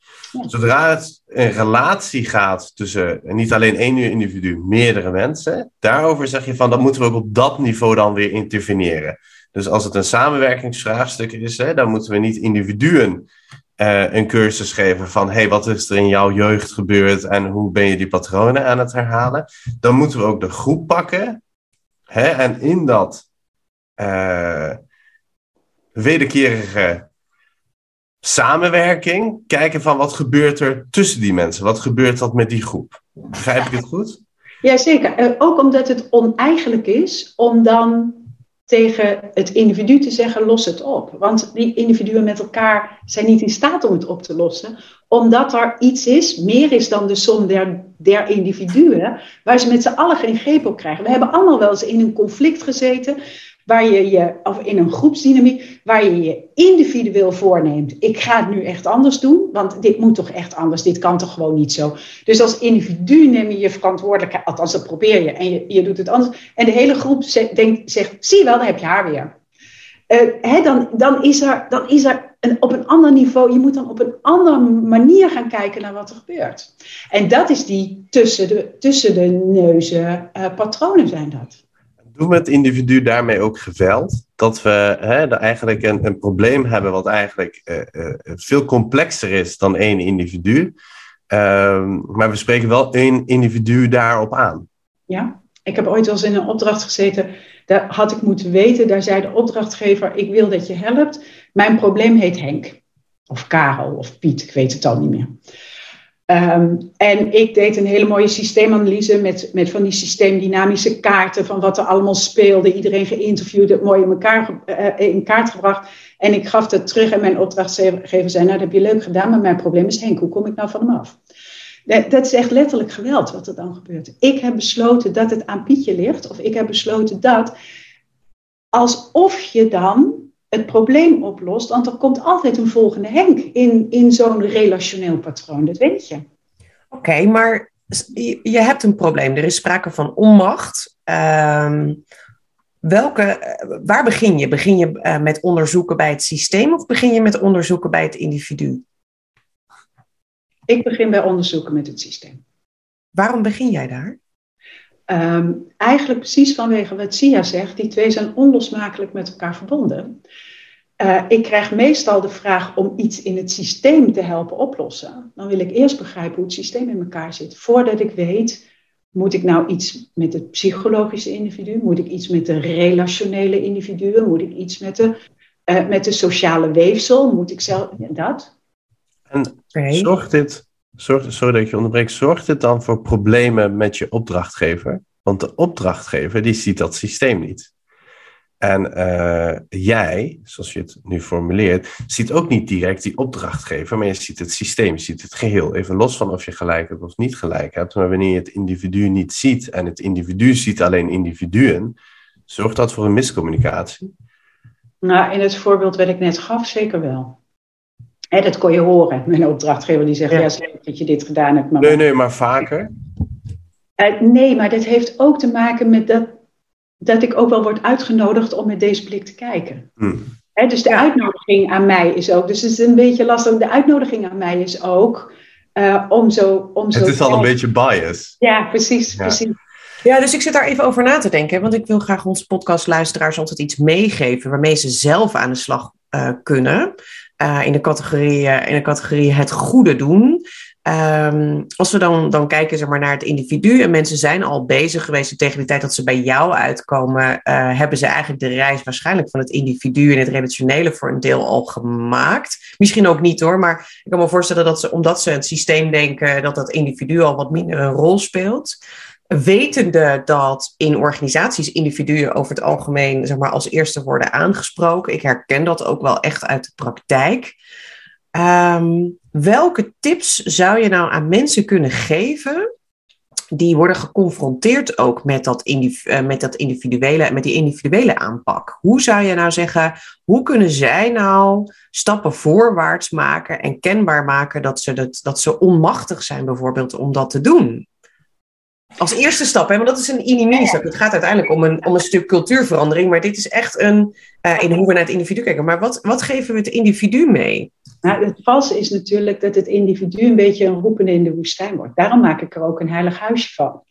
Zodra het een relatie gaat tussen niet alleen één individu, meerdere mensen, daarover zeg je van dan moeten we ook op dat niveau dan weer interveneren. Dus als het een samenwerkingsvraagstuk is, hè, dan moeten we niet individuen uh, een cursus geven van hey, wat is er in jouw jeugd gebeurd en hoe ben je die patronen aan het herhalen. Dan moeten we ook de groep pakken hè, en in dat uh, wederkerige samenwerking, kijken van wat gebeurt er tussen die mensen, wat gebeurt dat met die groep. Begrijp ik het goed? Jazeker, eh, ook omdat het oneigenlijk is om dan tegen het individu te zeggen, los het op. Want die individuen met elkaar zijn niet in staat om het op te lossen, omdat er iets is, meer is dan de som der, der individuen, waar ze met z'n allen geen greep op krijgen. We hebben allemaal wel eens in een conflict gezeten, waar je je, of in een groepsdynamiek, waar je je individueel voorneemt. Ik ga het nu echt anders doen, want dit moet toch echt anders, dit kan toch gewoon niet zo. Dus als individu neem je je verantwoordelijkheid, althans dat probeer je, en je, je doet het anders. En de hele groep zegt, denkt, zegt zie wel, dan heb je haar weer. Uh, dan, dan is er, dan is er op een ander niveau, je moet dan op een andere manier gaan kijken naar wat er gebeurt. En dat is die tussen de, tussen de neuzen uh, patronen zijn dat doen we het individu daarmee ook geweld? Dat we hè, eigenlijk een, een probleem hebben wat eigenlijk uh, uh, veel complexer is dan één individu. Uh, maar we spreken wel één individu daarop aan. Ja, ik heb ooit wel eens in een opdracht gezeten. Daar had ik moeten weten, daar zei de opdrachtgever: Ik wil dat je helpt. Mijn probleem heet Henk. Of Karel of Piet, ik weet het al niet meer. Um, en ik deed een hele mooie systeemanalyse met, met van die systeemdynamische kaarten van wat er allemaal speelde. Iedereen geïnterviewd, het mooi in, elkaar, uh, in kaart gebracht. En ik gaf dat terug en mijn opdrachtgever zei, nou dat heb je leuk gedaan, maar mijn probleem is Henk, hoe kom ik nou van hem af? Dat, dat is echt letterlijk geweld wat er dan gebeurt. Ik heb besloten dat het aan Pietje ligt, of ik heb besloten dat, alsof je dan het probleem oplost. Want er komt altijd een volgende Henk in, in zo'n relationeel patroon, dat weet je. Oké, maar je hebt een probleem. Er is sprake van onmacht. Ehm, welke, waar begin je? Begin je uh, met onderzoeken bij het systeem of begin je met onderzoeken bij het individu? Ik begin bij onderzoeken met het systeem. Waarom begin jij daar? Um, eigenlijk precies vanwege wat Sia zegt, die twee zijn onlosmakelijk met elkaar verbonden. Uh, ik krijg meestal de vraag om iets in het systeem te helpen oplossen. Dan wil ik eerst begrijpen hoe het systeem in elkaar zit. Voordat ik weet, moet ik nou iets met het psychologische individu? Moet ik iets met de relationele individuen? Moet ik iets met de, uh, met de sociale weefsel? Moet ik zelf dat? En zorgt dit zorgt, sorry dat je onderbreekt, zorgt het dan voor problemen met je opdrachtgever? Want de opdrachtgever die ziet dat systeem niet. En uh, jij, zoals je het nu formuleert, ziet ook niet direct die opdrachtgever, maar je ziet het systeem, je ziet het geheel. Even los van of je gelijk hebt of niet gelijk hebt. Maar wanneer je het individu niet ziet en het individu ziet alleen individuen, zorgt dat voor een miscommunicatie? Nou, in het voorbeeld wat ik net gaf, zeker wel. Hè, dat kon je horen. Mijn opdrachtgever die zegt, ja, ja dat je dit gedaan hebt. Maar nee, nee, maar vaker? Uh, nee, maar dat heeft ook te maken met dat dat ik ook wel word uitgenodigd om met deze blik te kijken. Hmm. dus de uitnodiging aan mij is ook, dus het is een beetje lastig, de uitnodiging aan mij is ook uh, om zo... Om het is al een beetje bias. Ja, precies, precies. Ja, dus ik zit daar even over na te denken, want ik wil graag onze podcastluisteraars altijd iets meegeven waarmee ze zelf aan de slag uh, kunnen. Uh, in, de categorie, in de categorie het goede doen. Um, als we dan, dan kijken zeg maar, naar het individu en mensen zijn al bezig geweest tegen de tijd dat ze bij jou uitkomen, uh, hebben ze eigenlijk de reis waarschijnlijk van het individu en het relationele voor een deel al gemaakt. Misschien ook niet hoor, maar ik kan me voorstellen dat ze, omdat ze het systeem denken, dat dat individu al wat minder een rol speelt. Wetende dat in organisaties individuen over het algemeen zeg maar, als eerste worden aangesproken. Ik herken dat ook wel echt uit de praktijk. Um, welke tips zou je nou aan mensen kunnen geven die worden geconfronteerd ook met dat, uh, met dat individuele, met die individuele aanpak? Hoe zou je nou zeggen, hoe kunnen zij nou stappen voorwaarts maken en kenbaar maken dat ze, dat, dat ze onmachtig zijn bijvoorbeeld om dat te doen? Als eerste stap, hè, want dat is een inimini-stap. Het gaat uiteindelijk om een, om een stuk cultuurverandering, maar dit is echt een, uh, in hoe we naar het individu kijken. Maar wat, wat geven we het individu mee? Nou, het valse is natuurlijk dat het individu een beetje een roepende in de woestijn wordt. Daarom maak ik er ook een heilig huisje van.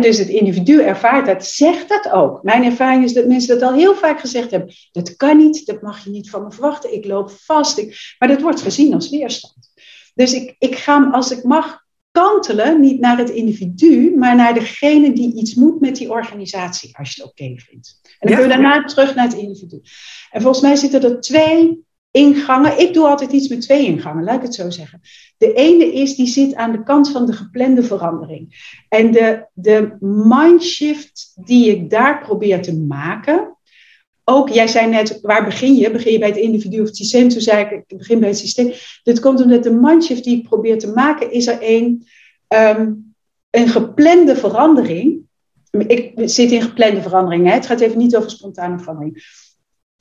dus het individu ervaart dat, zegt dat ook. Mijn ervaring is dat mensen dat al heel vaak gezegd hebben. Dat kan niet, dat mag je niet van me verwachten. Ik loop vast. Ik... Maar dat wordt gezien als weerstand. Dus ik, ik ga, als ik mag, kantelen niet naar het individu, maar naar degene die iets moet met die organisatie, als je het oké vindt. En dan kun je daarna terug naar het individu. En volgens mij zitten er twee ingangen. Ik doe altijd iets met twee ingangen, laat ik het zo zeggen. De ene is, die zit aan de kant van de geplande verandering. En de, de mindshift die ik daar probeer te maken, ook, jij zei net, waar begin je? Begin je bij het individu of het systeem? Toen zei ik, ik begin bij het systeem. Dit komt omdat de mindshift die ik probeer te maken, is er een, ehm, een geplande verandering. Ik zit in geplande verandering, hè? het gaat even niet over spontane verandering.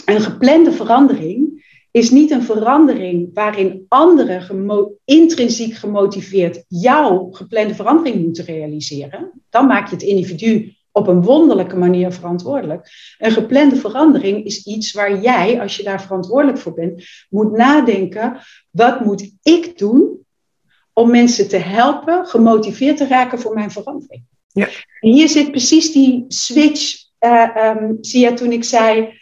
Een geplande verandering is niet een verandering waarin anderen intrinsiek gemotiveerd jouw geplande verandering moeten realiseren. Dan maak je het individu op een wonderlijke manier verantwoordelijk. Een geplande verandering is iets waar jij, als je daar verantwoordelijk voor bent, moet nadenken: wat moet ik doen om mensen te helpen gemotiveerd te raken voor mijn verandering? Ja. En hier zit precies die switch. Uh, um, zie je toen ik zei: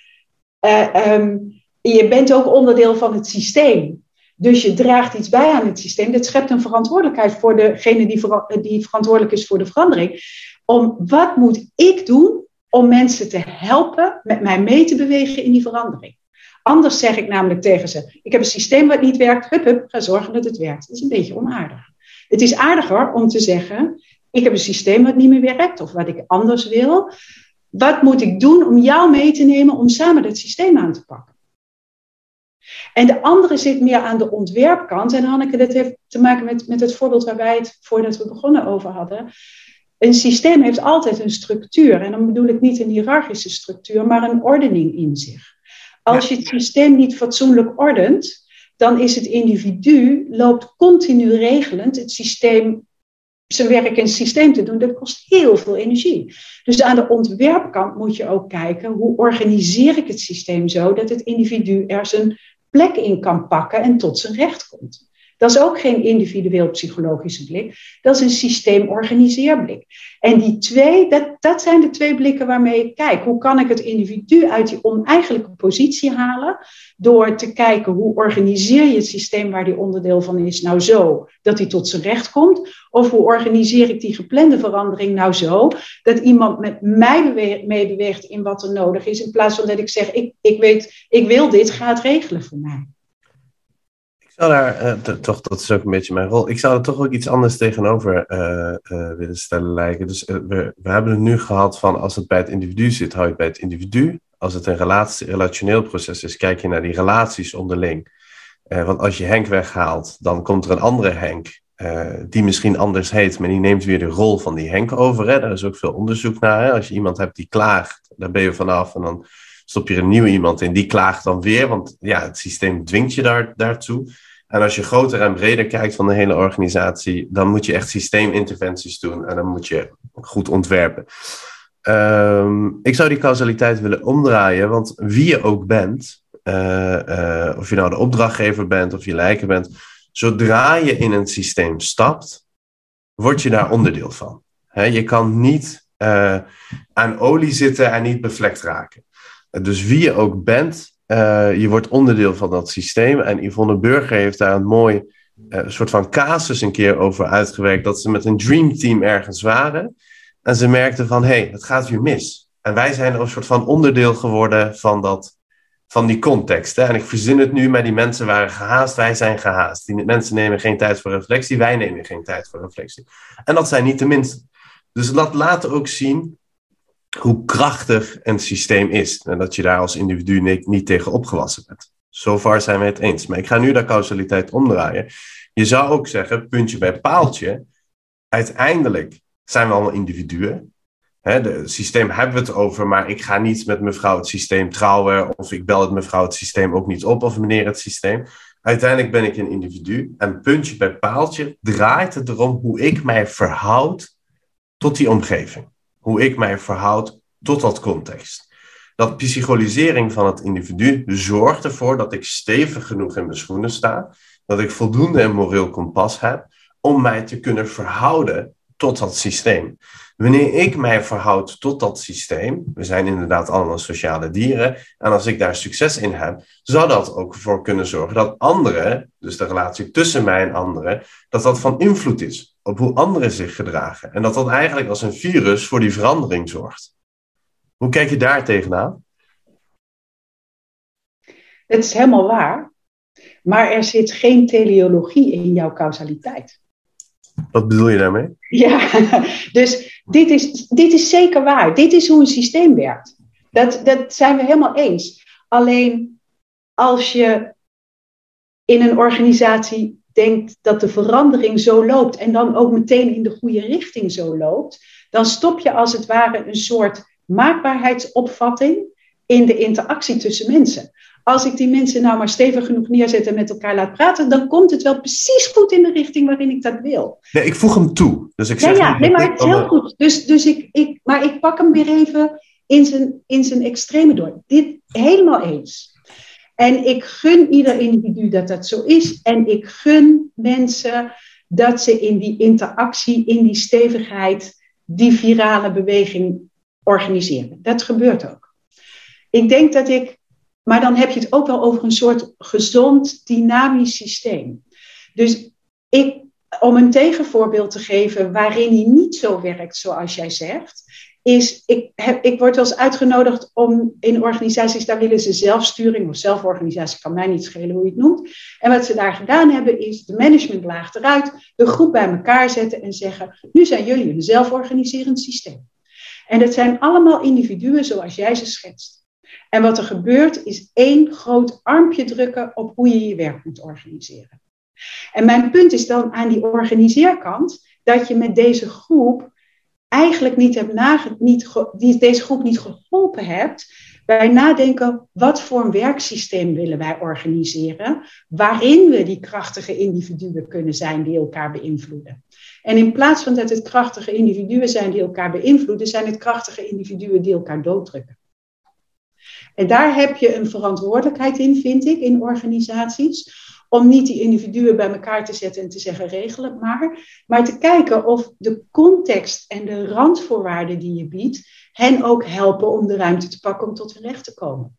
uh, um, je bent ook onderdeel van het systeem. Dus je draagt iets bij aan het systeem. Dat schept een verantwoordelijkheid voor degene die, die verantwoordelijk is voor de verandering om wat moet ik doen om mensen te helpen met mij mee te bewegen in die verandering. Anders zeg ik namelijk tegen ze: Ik heb een systeem wat niet werkt. Hup, hup, ga zorgen dat het werkt. Dat is een beetje onaardig. Het is aardiger om te zeggen: Ik heb een systeem wat niet meer werkt of wat ik anders wil. Wat moet ik doen om jou mee te nemen om samen dat systeem aan te pakken? En de andere zit meer aan de ontwerpkant. En Hanneke, dat heeft te maken met, met het voorbeeld waar wij het voordat we begonnen over hadden. Een systeem heeft altijd een structuur. En dan bedoel ik niet een hiërarchische structuur, maar een ordening in zich. Als je het systeem niet fatsoenlijk ordent, dan is het individu, loopt continu regelend het systeem, zijn werk in het systeem te doen. Dat kost heel veel energie. Dus aan de ontwerpkant moet je ook kijken, hoe organiseer ik het systeem zo dat het individu er zijn plek in kan pakken en tot zijn recht komt. Dat is ook geen individueel psychologische blik. Dat is een systeemorganiseerblik. En die twee, dat, dat zijn de twee blikken waarmee ik kijk. Hoe kan ik het individu uit die oneigenlijke positie halen? Door te kijken hoe organiseer je het systeem waar die onderdeel van is nou zo dat hij tot zijn recht komt? Of hoe organiseer ik die geplande verandering nou zo dat iemand met mij meebeweegt in wat er nodig is, in plaats van dat ik zeg: ik, ik weet, ik wil dit, ga het regelen voor mij zou daar, uh, toch, dat is ook een beetje mijn rol. Ik zou er toch ook iets anders tegenover uh, uh, willen stellen lijken. Dus we, we hebben het nu gehad van als het bij het individu zit, hou je het bij het individu. Als het een relatie, relationeel proces is, kijk je naar die relaties onderling. want als je Henk weghaalt, dan komt er een andere Henk. die misschien anders heet, maar die neemt weer de rol van die Henk over. Hè? Daar is ook veel onderzoek naar. Hè? Als je iemand hebt die klaagt, daar ben je vanaf. En dan stop je er een nieuw iemand in, die klaagt dan weer, want ja, het systeem dwingt je daar, daartoe. En als je groter en breder kijkt van de hele organisatie, dan moet je echt systeeminterventies doen en dan moet je goed ontwerpen. Ehm, ik zou die causaliteit willen omdraaien, want wie je ook bent, eh, eh, of je nou de opdrachtgever bent of je lijken bent, zodra je in een systeem stapt, word je daar onderdeel van. je kan niet uh, aan olie zitten en niet bevlekt raken. Dus wie je ook bent, uh, je wordt onderdeel van dat systeem. En Yvonne Burger heeft daar een mooi uh, soort van casus een keer over uitgewerkt. Dat ze met een dreamteam ergens waren. En ze merkten van, hé, hey, het gaat weer mis. En wij zijn een soort van onderdeel geworden van, dat, van die context. Hè? En ik verzin het nu, maar die mensen waren gehaast, wij zijn gehaast. Die mensen nemen geen tijd voor reflectie, wij nemen geen tijd voor reflectie. En dat zijn niet de minste. Dus dat laat ook zien hoe krachtig een systeem is. En dat je daar als individu niet, niet tegen opgewassen bent. Zover zijn we het eens. Maar ik ga nu de causaliteit omdraaien. Je zou ook zeggen, puntje bij paaltje. Uiteindelijk zijn we allemaal individuen. het systeem hebben we het over, maar ik ga niet met mevrouw het systeem trouwen. Of ik bel het mevrouw het systeem ook niet op, of meneer het systeem. Uiteindelijk ben ik een individu. En puntje bij paaltje draait het erom hoe ik mij verhoud tot die omgeving hoe ik mij verhoud tot dat context. Dat psychologisering van het individu zorgt ervoor dat ik stevig genoeg in mijn schoenen sta, dat ik voldoende een moreel kompas heb om mij te kunnen verhouden tot dat systeem. Wanneer ik mij verhoud tot dat systeem, we zijn inderdaad allemaal sociale dieren, en als ik daar succes in heb, zou dat ook voor kunnen zorgen dat anderen, dus de relatie tussen mij en anderen, dat dat van invloed is op hoe anderen zich gedragen. En dat dat eigenlijk als een virus voor die verandering zorgt. Hoe kijk je daar tegenaan? Het is helemaal waar, maar er zit geen teleologie in jouw causaliteit. Wat bedoel je daarmee? Ja, dus dit is, dit is zeker waar. Dit is hoe een systeem werkt. Dat, dat zijn we helemaal eens. Alleen als je in een organisatie denkt dat de verandering zo loopt en dan ook meteen in de goede richting zo loopt, dan stop je als het ware een soort maakbaarheidsopvatting in de interactie tussen mensen als ik die mensen nou maar stevig genoeg neerzet en met elkaar laat praten, dan komt het wel precies goed in de richting waarin ik dat wil. Nee, ik voeg hem toe. Dus ik zeg ja, ja nee, maar het is heel goed. Dus, dus ik, ik, maar ik pak hem weer even in zijn, in zijn extreme door. Dit helemaal eens. En ik gun ieder individu dat dat zo is. En ik gun mensen dat ze in die interactie, in die stevigheid, die virale beweging organiseren. Dat gebeurt ook. Ik denk dat ik maar dan heb je het ook wel over een soort gezond, dynamisch systeem. Dus ik, om een tegenvoorbeeld te geven waarin hij niet zo werkt zoals jij zegt, is, ik, heb, ik word wel eens uitgenodigd om in organisaties, daar willen ze zelfsturing of zelforganisatie, kan mij niet schelen hoe je het noemt. En wat ze daar gedaan hebben is de managementlaag eruit, de groep bij elkaar zetten en zeggen, nu zijn jullie een zelforganiserend systeem. En dat zijn allemaal individuen zoals jij ze schetst. En wat er gebeurt is één groot armpje drukken op hoe je je werk moet organiseren. En mijn punt is dan aan die organiseerkant dat je met deze groep eigenlijk niet hebt nage, niet die, deze groep niet geholpen hebt bij nadenken wat voor een werksysteem willen wij organiseren, waarin we die krachtige individuen kunnen zijn die elkaar beïnvloeden. En in plaats van dat het krachtige individuen zijn die elkaar beïnvloeden, zijn het krachtige individuen die elkaar dooddrukken. En daar heb je een verantwoordelijkheid in, vind ik, in organisaties. Om niet die individuen bij elkaar te zetten en te zeggen regelen maar. Maar te kijken of de context en de randvoorwaarden die je biedt, hen ook helpen om de ruimte te pakken om tot hun recht te komen.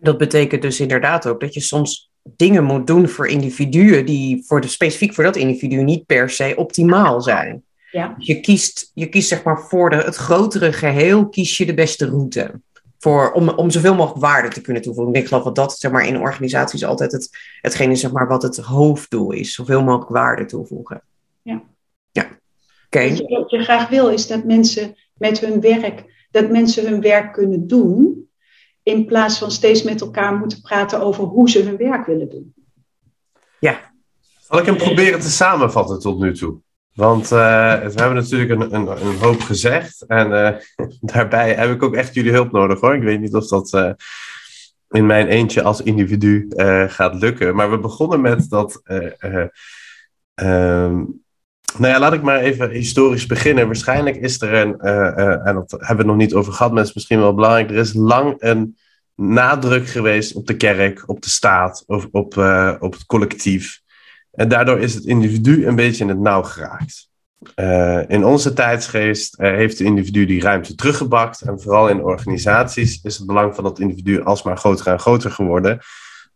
Dat betekent dus inderdaad ook dat je soms dingen moet doen voor individuen die voor de, specifiek voor dat individu niet per se optimaal zijn. Ja. Je kiest, je kiest zeg maar voor de, het grotere geheel, kies je de beste route. Voor, om, om zoveel mogelijk waarde te kunnen toevoegen. Ik geloof dat dat zeg maar, in organisaties altijd het, hetgeen is zeg maar, wat het hoofddoel is. Zoveel mogelijk waarde toevoegen. Ja. Ja. Oké. Wat je graag wil is dat mensen met hun werk, dat mensen hun werk kunnen doen. In plaats van steeds met elkaar moeten praten over hoe ze hun werk willen doen. Ja. Zal ik hem proberen te samenvatten tot nu toe? Want uh, we hebben natuurlijk een, een, een hoop gezegd. En uh, daarbij heb ik ook echt jullie hulp nodig hoor. Ik weet niet of dat uh, in mijn eentje als individu gaat lukken. Maar we begonnen met dat. Um, nou ja, laat ik maar even historisch beginnen. Waarschijnlijk is er een, en dat hebben we het nog niet over gehad, maar het is misschien wel belangrijk. Er is lang een nadruk geweest op de kerk, op de staat, of op, op het collectief. En daardoor is het individu een beetje in het nauw geraakt. Uh, in onze tijdsgeest uh, heeft het individu die ruimte teruggebakt. En vooral in organisaties is het belang van dat individu alsmaar groter en groter geworden.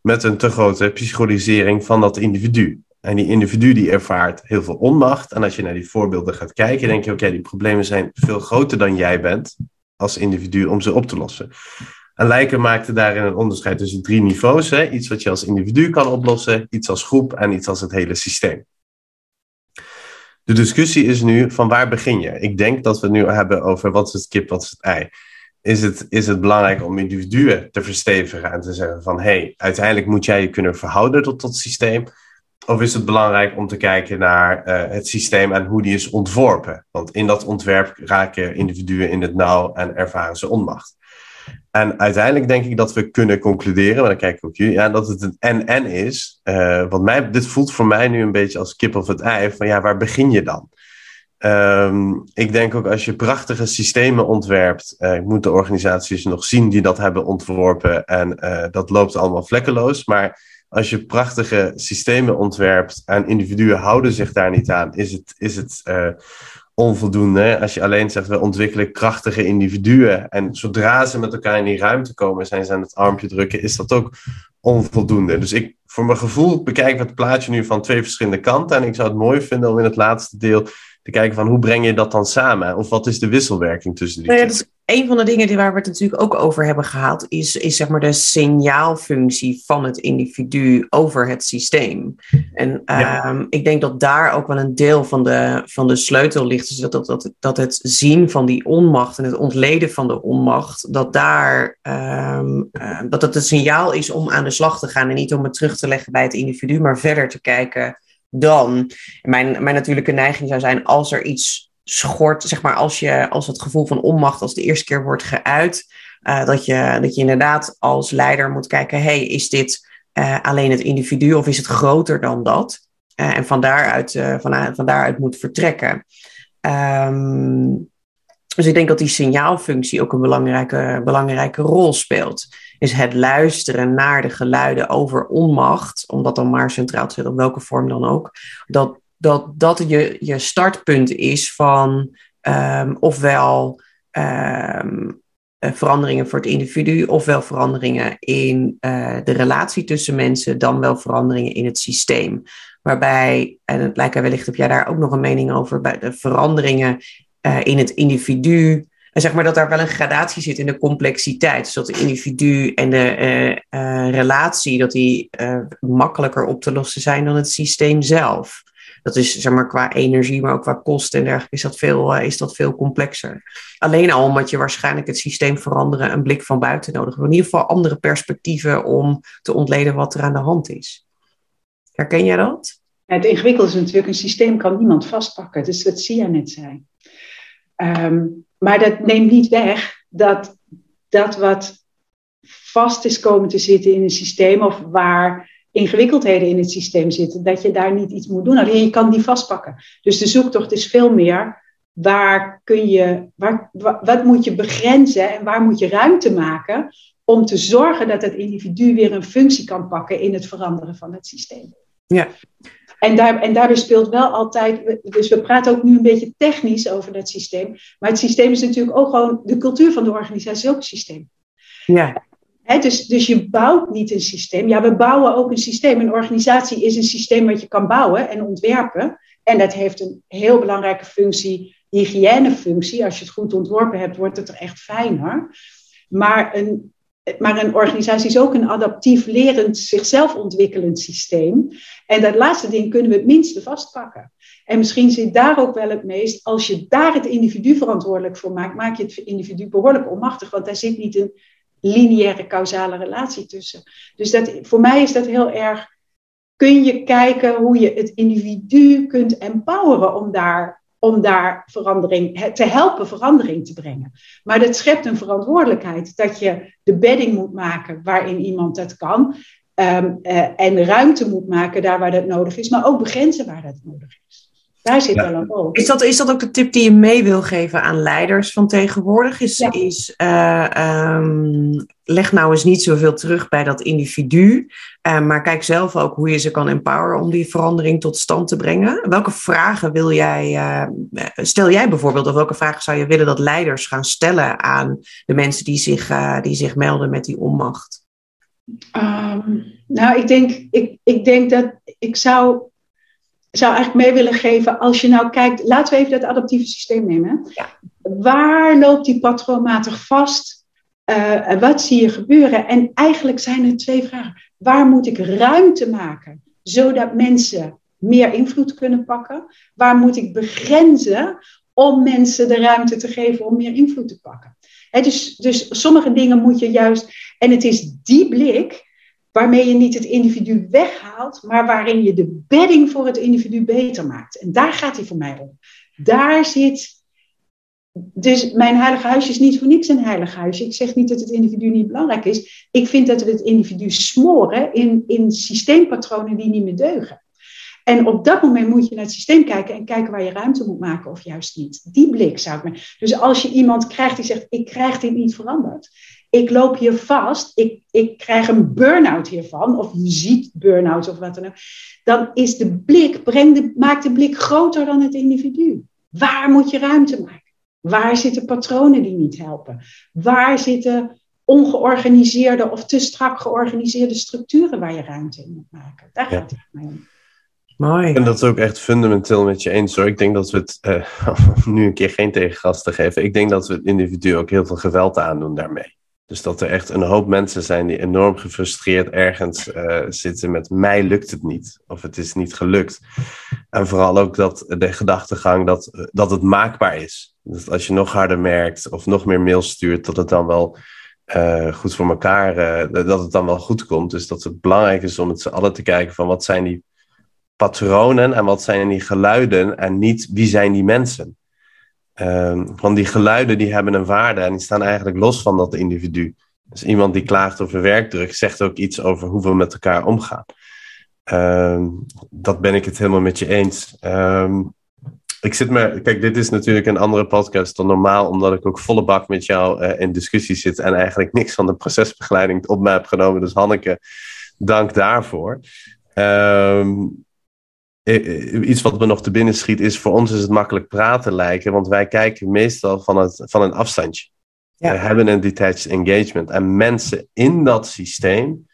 Met een te grote psychologisering van dat individu. En die individu die ervaart heel veel onmacht. En als je naar die voorbeelden gaat kijken, denk je: oké, die problemen zijn veel groter dan jij bent als individu om ze op te lossen. En Lijken maakte daarin een onderscheid tussen drie niveaus. Hè? Iets wat je als individu kan oplossen, iets als groep en iets als het hele systeem. De discussie is nu van waar begin je? Ik denk dat we het nu hebben over wat is het kip, wat is het ei. Is het, is het belangrijk om individuen te verstevigen en te zeggen van hé, hey, uiteindelijk moet jij je kunnen verhouden tot dat systeem? Of is het belangrijk om te kijken naar uh, het systeem en hoe die is ontworpen? Want in dat ontwerp raken individuen in het nauw en ervaren ze onmacht. En uiteindelijk denk ik dat we kunnen concluderen, maar dan kijk ik ook jullie, ja, dat het een en-en is. Uh, want mij, dit voelt voor mij nu een beetje als kip of het ei, van ja, waar begin je dan? Um, ik denk ook als je prachtige systemen ontwerpt, uh, ik moet de organisaties nog zien die dat hebben ontworpen en uh, dat loopt allemaal vlekkeloos, maar als je prachtige systemen ontwerpt en individuen houden zich daar niet aan, is het, is het onvoldoende. Als je alleen zegt, we ontwikkelen krachtige individuen. En zodra ze met elkaar in die ruimte komen, zijn ze aan het armpje drukken, is dat ook onvoldoende. Dus ik, voor mijn gevoel, bekijk het plaatje nu van twee verschillende kanten. En ik zou het mooi vinden om in het laatste deel te kijken van hoe breng je dat dan samen? Of wat is de wisselwerking tussen die nou twee? Een van de dingen die waar we het natuurlijk ook over hebben gehad, is, is zeg maar de signaalfunctie van het individu over het systeem. En ehm, ik denk dat daar ook wel een deel van de, van de sleutel ligt. Dus dat, dat, dat, dat het zien van die onmacht en het ontleden van de onmacht, dat daar um, uh, dat het een signaal is om aan de slag te gaan en niet om het terug te leggen bij het individu, maar verder te kijken dan. Mijn, mijn natuurlijke neiging zou zijn als er iets schort, zeg maar, als, je, als het gevoel van onmacht als de eerste keer wordt geuit, uh, dat, je, dat je inderdaad als leider moet kijken, hey, is dit uh, alleen het individu of is het groter dan dat? Uh, en van daaruit, van, van daaruit moet vertrekken. Um, dus ik denk dat die signaalfunctie ook een belangrijke, belangrijke rol speelt. Is het luisteren naar de geluiden over onmacht, om dat dan maar centraal te zetten, op welke vorm dan ook. Dat dat dat je, je startpunt is van um, ofwel um, veranderingen voor het individu, ofwel veranderingen in uh, de relatie tussen mensen, dan wel veranderingen in het systeem. Waarbij, en het lijkt er wellicht heb jij daar ook nog een mening over, bij de veranderingen uh, in het individu. En zeg maar dat daar wel een gradatie zit in de complexiteit. Dus dat de individu en de relatie, dat die makkelijker op te lossen zijn dan het systeem zelf dat is zeg maar qua energie, maar ook qua kosten en dergelijke, is dat veel, uh, is dat veel complexer. Alleen al omdat je waarschijnlijk het systeem veranderen een blik van buiten nodig. In ieder geval andere perspectieven om te ontleden wat er aan de hand is. Herken jij dat? Het ingewikkelde is natuurlijk, een systeem kan niemand vastpakken. Dus dat zie je net zei. Um, maar dat neemt niet weg dat dat wat vast is komen te zitten in een systeem of waar ingewikkeldheden in het systeem zitten, dat je daar niet iets moet doen. Alleen je kan die vastpakken. Dus de zoektocht is veel meer waar kun je, waar, wat moet je begrenzen en waar moet je ruimte maken om te zorgen dat het individu weer een functie kan pakken in het veranderen van het systeem. Ja. En, daar, en daarbij speelt wel altijd, dus we praten ook nu een beetje technisch over dat systeem, maar het systeem is natuurlijk ook gewoon, de cultuur van de organisatie is ook een systeem. Ja dus, dus je bouwt niet een systeem. Ja, we bouwen ook een systeem. Een organisatie is een systeem wat je kan bouwen en ontwerpen. En dat heeft een heel belangrijke functie, hygiënefunctie. Als je het goed ontworpen hebt, wordt het er echt fijner. Maar een, maar een organisatie is ook een adaptief, lerend, zichzelf ontwikkelend systeem. En dat laatste ding kunnen we het minste vastpakken. En misschien zit daar ook wel het meest, als je daar het individu verantwoordelijk voor maakt, maak je het individu behoorlijk onmachtig, want daar zit niet een lineaire causale relatie tussen. Dus dat, voor mij is dat heel erg, kun je kijken hoe je het individu kunt empoweren om daar, om daar verandering, te helpen verandering te brengen. Maar dat schept een verantwoordelijkheid dat je de bedding moet maken waarin iemand dat kan. Um, uh, en ruimte moet maken daar waar dat nodig is, maar ook begrenzen waar dat nodig is. Daar zit wel een rol. Is dat, is dat ook de tip die je mee wil geven aan leiders van tegenwoordig? Is, is uh, um, leg nou eens niet zoveel terug bij dat individu, uh, maar kijk zelf ook hoe je ze kan empoweren om die verandering tot stand te brengen. Welke vragen wil jij, uh, stel jij bijvoorbeeld, of welke vragen zou je willen dat leiders gaan stellen aan de mensen die zich, die zich melden met die onmacht? Um, nou, ik denk, ik, ik denk dat ik zou zou eigenlijk mee willen geven, als je nou kijkt, laten we even dat adaptieve systeem nemen. Ja. Waar loopt die patroonmatig vast? Uh, wat zie je gebeuren? En eigenlijk zijn er twee vragen. Waar moet ik ruimte maken, zodat mensen meer invloed kunnen pakken? Waar moet ik begrenzen om mensen de ruimte te geven om meer invloed te pakken? dus, dus sommige dingen moet je juist, en het is die blik waarmee je niet het individu weghaalt, maar waarin je de bedding voor het individu beter maakt. En daar gaat hij voor mij om. Daar zit. Dus mijn heilige huisje is niet voor niks een heilig huisje. Ik zeg niet dat het individu niet belangrijk is. Ik vind dat we het individu smoren in, in systeempatronen die niet meer deugen. En op dat moment moet je naar het systeem kijken en kijken waar je ruimte moet maken of juist niet. Die blik zou ik me. Dus als je iemand krijgt die zegt: Ik krijg dit niet veranderd ik loop hier vast, ik, ik krijg een burn-out hiervan, of je ziet burn-out of wat dan ook, dan is de blik, breng de, maak de blik groter dan het individu. Waar moet je ruimte maken? Waar zitten patronen die niet helpen? Waar zitten ongeorganiseerde of te strak georganiseerde structuren waar je ruimte in moet maken? Daar gaat het mij om. Mooi. En dat is ook echt fundamenteel met je eens hoor. Ik denk dat we het, uh, nu een keer geen tegengas te geven, ik denk dat we het individu ook heel veel geweld aandoen daarmee. Dus dat er echt een hoop mensen zijn die enorm gefrustreerd ergens uh, zitten met mij lukt het niet. Of het is niet gelukt. En vooral ook dat de gedachtegang dat, dat het maakbaar is. Dus als je nog harder merkt of nog meer mails stuurt, dat het dan wel uh, goed voor elkaar, dat het dan wel goed komt. Dus dat het belangrijk is om met z'n allen te kijken van wat zijn die patronen en wat zijn die geluiden en niet wie zijn die mensen. Um, want die geluiden die hebben een waarde en die staan eigenlijk los van dat individu. Dus iemand die klaagt over werkdruk zegt ook iets over hoe we met elkaar omgaan. Um, dat ben ik het helemaal met je eens. Um, ik zit me, kijk, dit is natuurlijk een andere podcast dan normaal, omdat ik ook volle bak met jou uh, in discussie zit en eigenlijk niks van de procesbegeleiding op me heb genomen. Dus Hanneke, dank daarvoor. Um, eh, eh, iets wat me nog te binnen schiet is, voor ons is het makkelijk praten lijken, want wij kijken meestal van, het, van een afstandje. Ja. We hebben een detached engagement. En mensen in dat systeem,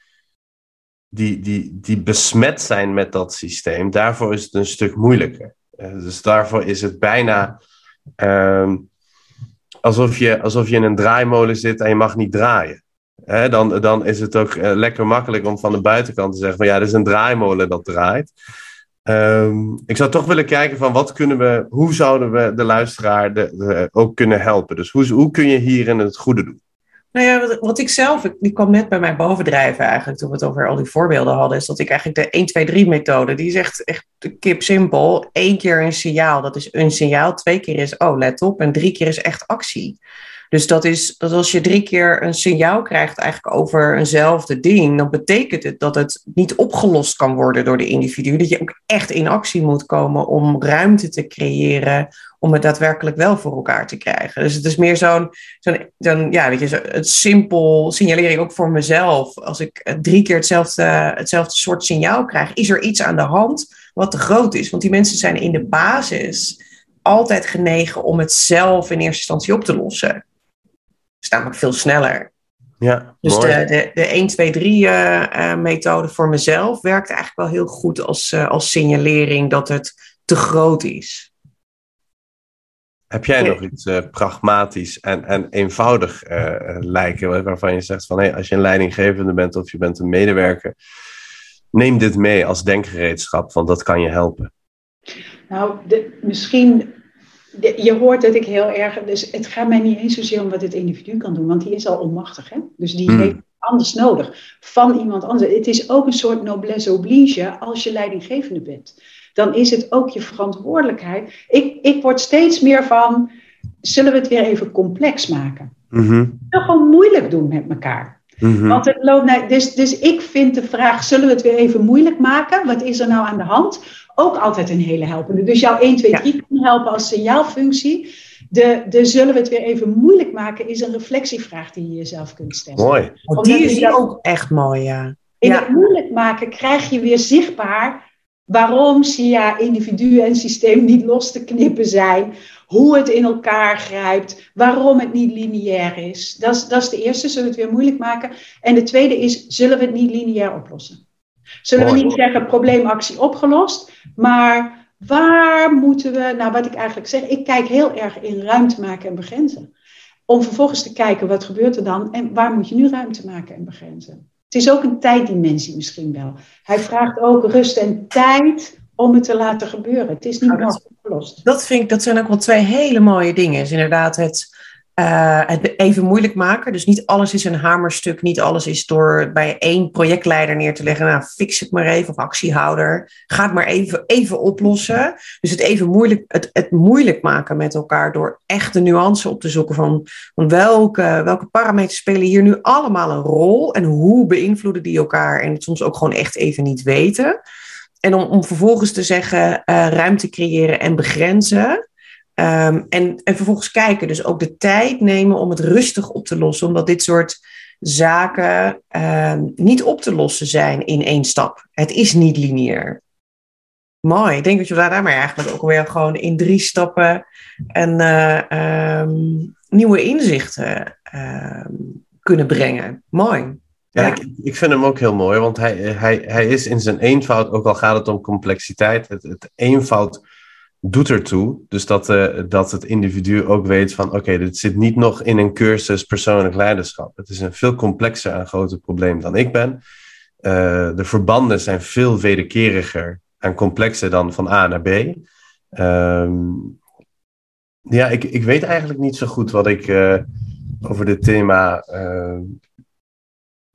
die, die, die besmet zijn met dat systeem, daarvoor is het een stuk moeilijker. Uh, dus daarvoor is het bijna uh, alsof, je, alsof je in een draaimolen zit en je mag niet draaien. Dan, dan is het ook lekker makkelijk om van de buitenkant te zeggen van ja, er is een draaimolen dat draait. Um, ik zou toch willen kijken van wat kunnen we, hoe zouden we de luisteraar de, ook kunnen helpen? Dus hoe, hoe kun je hierin het goede doen? Nou ja, wat, ik zelf, die kwam net bij mij bovendrijven eigenlijk toen we het over al die voorbeelden hadden, is dat ik eigenlijk de 1, 2, 3 methode, die is echt, echt kip simpel. Eén keer een signaal, dat is een signaal. Twee keer is, oh let op. En drie keer is echt actie. Dus dat is dat als je drie keer een signaal krijgt eigenlijk over eenzelfde ding, dan betekent het dat het niet opgelost kan worden door de individu. Dat je ook echt in actie moet komen om ruimte te creëren om het daadwerkelijk wel voor elkaar te krijgen. Dus het is meer zo'n, zo'n, zo'n ja, weet je, zo, het simpel signalering ook voor mezelf. Als ik drie keer hetzelfde, hetzelfde soort signaal krijg, is er iets aan de hand wat te groot is. Want die mensen zijn in de basis altijd genegen om het zelf in eerste instantie op te lossen is namelijk veel sneller. Ja, dus de, de, de 1, 2, 3 uh, uh, methode voor mezelf werkt eigenlijk wel heel goed als, uh, als signalering dat het te groot is. Heb jij nog iets uh, pragmatisch en, en eenvoudig lijken, waarvan je zegt van hey, als je een leidinggevende bent of je bent een medewerker, neem dit mee als denkgereedschap, want dat kan je helpen. Nou, de, misschien, je hoort dat ik heel erg, dus het gaat mij niet eens zozeer om wat het individu kan doen, want die is al onmachtig. Hè? Dus die hmm. heeft anders nodig van iemand anders. Het is ook een soort noblesse oblige als je leidinggevende bent. Dan is het ook je verantwoordelijkheid. Ik, ik word steeds meer van, zullen we het weer even complex maken? Mm -hmm. gewoon moeilijk doen met elkaar. Mhm. Want het loopt naar, dus, dus ik vind de vraag, zullen we het weer even moeilijk maken? Wat is er nou aan de hand? Ook altijd een hele helpende. Dus jouw 1, 2, 3 kan helpen als signaalfunctie. De, de zullen we het weer even moeilijk maken, is een reflectievraag die je jezelf kunt stellen. Mooi. Die is ook echt mooi, ja. In het moeilijk maken krijg je weer zichtbaar waarom SIA individu en systeem niet los te knippen zijn hoe het in elkaar grijpt, waarom het niet lineair is. Dat is, dat is de eerste, zullen we het weer moeilijk maken. En de tweede is, zullen we het niet lineair oplossen? Zullen we niet zeggen, probleemactie opgelost, maar waar moeten we, nou wat ik eigenlijk zeg, ik kijk heel erg in ruimte maken en begrenzen. Om vervolgens te kijken, wat gebeurt er dan en waar moet je nu ruimte maken en begrenzen? Het is ook een tijddimensie misschien wel. Hij vraagt ook rust en tijd om het te laten gebeuren. Het is niet nou, dat, Dat, vind ik, dat zijn ook wel twee hele mooie dingen. Inderdaad het, uh, het even moeilijk maken. Dus niet alles is een hamerstuk. Niet alles is door bij één projectleider neer te leggen. Nou, fix het maar even. Of actiehouder. Ga het maar even, even oplossen. Dus het even moeilijk, het, het moeilijk maken met elkaar. Door echt de nuance op te zoeken van, van welke, welke parameters spelen hier nu allemaal een rol. En hoe beïnvloeden die elkaar. En het soms ook gewoon echt even niet weten. En om, vervolgens te zeggen uh, ruimte creëren en begrenzen. Um, en, en vervolgens kijken, dus ook de tijd nemen om het rustig op te lossen, omdat dit soort zaken um, niet op te lossen zijn in één stap. Het is niet lineair. Mooi. Ik denk dat je daar daarmee eigenlijk ook weer gewoon in drie stappen en uh, um, nieuwe inzichten kunnen brengen. Mooi. Ja, ik, ik, vind hem ook heel mooi, want hij, hij, hij is in zijn eenvoud, ook al gaat het om complexiteit, het, het eenvoud doet ertoe. Dus dat, uh, dat het individu ook weet van, oké, dit zit niet nog in een cursus persoonlijk leiderschap. Het is een veel complexer en groter probleem dan ik ben. Uh, de verbanden zijn veel wederkeriger en complexer dan van A naar B. Um, ja, ik, ik weet eigenlijk niet zo goed wat ik uh, over dit thema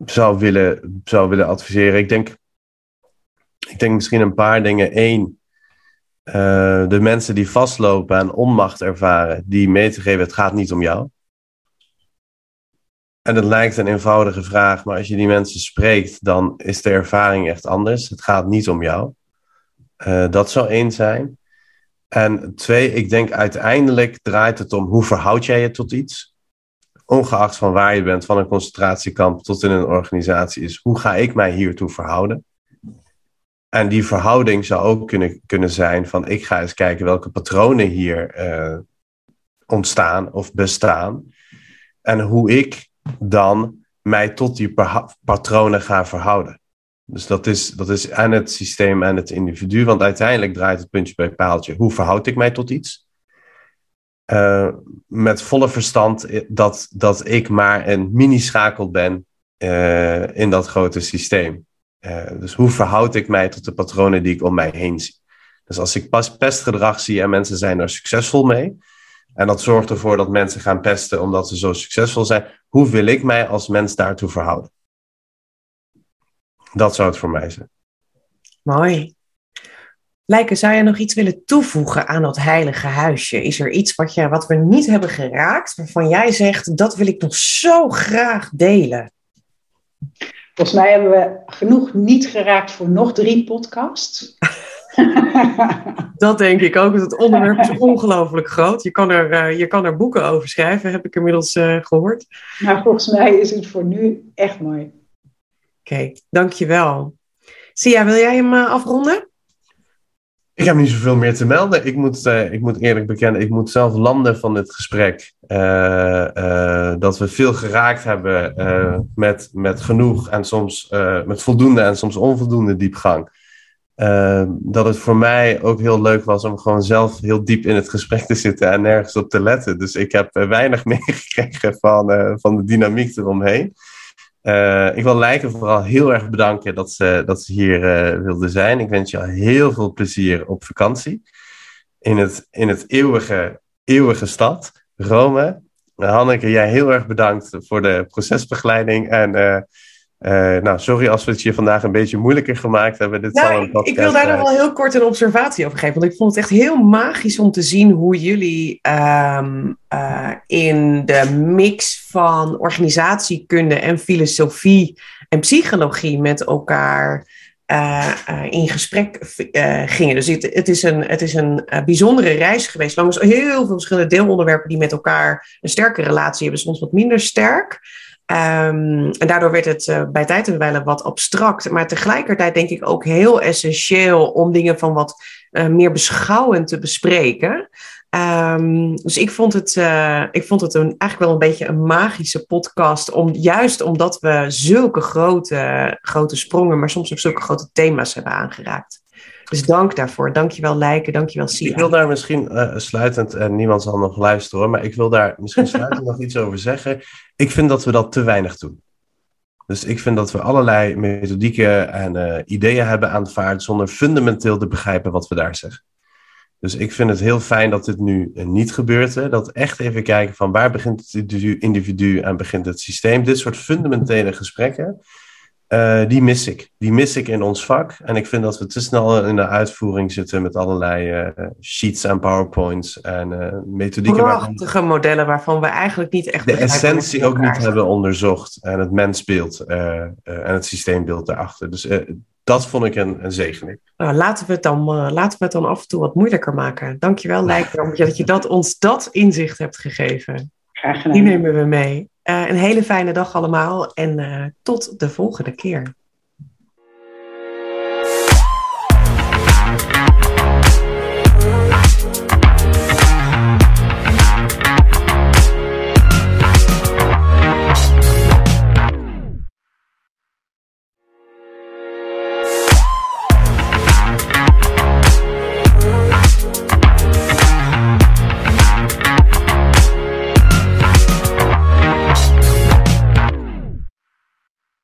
zou willen, zou willen adviseren. Ik denk, ik denk misschien een paar dingen. Eén, uh, de mensen die vastlopen en onmacht ervaren, die mee te geven, het gaat niet om jou. En het lijkt een eenvoudige vraag, maar als je die mensen spreekt, dan is de ervaring echt anders. Het gaat niet om jou. Uh, dat zou één zijn. En twee, ik denk uiteindelijk draait het om hoe verhoud jij je tot iets ongeacht van waar je bent, van een concentratiekamp tot in een organisatie, is hoe ga ik mij hiertoe verhouden? En die verhouding zou ook kunnen, kunnen zijn van ik ga eens kijken welke patronen hier uh, ontstaan of bestaan. En hoe ik dan mij tot die patronen ga verhouden. Dus dat is, dat is aan het systeem en het individu. Want uiteindelijk draait het puntje bij paaltje. Hoe verhoud ik mij tot iets? Uh, met volle verstand dat, dat ik maar een mini-schakel ben uh, in dat grote systeem. Uh, dus hoe verhoud ik mij tot de patronen die ik om mij heen zie? Dus als ik pas pestgedrag zie en mensen zijn er succesvol mee, en dat zorgt ervoor dat mensen gaan pesten omdat ze zo succesvol zijn, hoe wil ik mij als mens daartoe verhouden? Dat zou het voor mij zijn. Mooi. Lijken, zou je nog iets willen toevoegen aan dat heilige huisje? Is er iets wat, je, wat we niet hebben geraakt, waarvan jij zegt, dat wil ik nog zo graag delen? Volgens mij hebben we genoeg niet geraakt voor nog drie podcasts. dat denk ik ook. Het onderwerp is ongelooflijk groot. Je kan, er, uh, je kan er boeken over schrijven, heb ik inmiddels uh, gehoord. Maar volgens mij is het voor nu echt mooi. Oké, okay, dankjewel. Sia, wil jij hem uh, afronden? Ik heb niet zoveel meer te melden. Ik moet, uh, ik moet eerlijk bekennen, ik moet zelf landen van dit gesprek. Uh, uh, dat we veel geraakt hebben met, met genoeg en soms met voldoende en soms onvoldoende diepgang. dat het voor mij ook heel leuk was om gewoon zelf heel diep in het gesprek te zitten en nergens op te letten. Dus ik heb weinig meegekregen van, van de dynamiek eromheen. Uh, ik wil Lijken vooral heel erg bedanken dat ze, dat ze hier wilde zijn. Ik wens je heel veel plezier op vakantie. In het, in het eeuwige, eeuwige stad, Rome. Hanneke, jij heel erg bedankt voor de procesbegeleiding. En uh, nou, sorry als we het je vandaag een beetje moeilijker gemaakt hebben. Dit nou, ik, ik wil daar nog wel heel kort een observatie over geven. Want ik vond het echt heel magisch om te zien hoe jullie um, uh, in de mix van organisatiekunde en filosofie en psychologie met elkaar uh, in gesprek gingen. Dus het, het, is een, het is een bijzondere reis geweest langs heel veel verschillende deelonderwerpen die met elkaar een sterke relatie hebben, soms wat minder sterk. Um, en daardoor werd het uh, bij tijd en wijle wat abstract. Maar tegelijkertijd denk ik ook heel essentieel om dingen van wat uh, meer beschouwend te bespreken. Um, dus ik vond het, uh, ik vond het een, eigenlijk wel een beetje een magische podcast. Om, juist omdat we zulke grote, grote sprongen, maar soms ook zulke grote thema's hebben aangeraakt. Dus dank daarvoor. Dankjewel Lijken, dankjewel Sia. Ik wil daar misschien uh, sluitend, en niemand zal nog luisteren hoor, maar ik wil daar misschien sluitend nog iets over zeggen. Ik vind dat we dat te weinig doen. Dus ik vind dat we allerlei methodieken en uh, ideeën hebben aanvaard zonder fundamenteel te begrijpen wat we daar zeggen. Dus ik vind het heel fijn dat dit nu uh, niet gebeurt. Hè? Dat echt even kijken van waar begint het individu en begint het systeem. Dit soort fundamentele gesprekken uh, die mis ik. Die mis ik in ons vak. En ik vind dat we te snel in de uitvoering zitten met allerlei uh, sheets en powerpoints en uh, methodieken. Prachtige waarvan, modellen waarvan we eigenlijk niet echt... De essentie ook niet hebben onderzocht. En het mensbeeld en het systeembeeld daarachter. Dus dat vond ik een, een zegening. Nou, laten, we het dan, laten we het dan af en toe wat moeilijker maken. Dankjewel Lijker, dat je dat, ons dat inzicht hebt gegeven. Graag gedaan. Die nemen we mee. Uh, een hele fijne dag allemaal en uh, tot de volgende keer.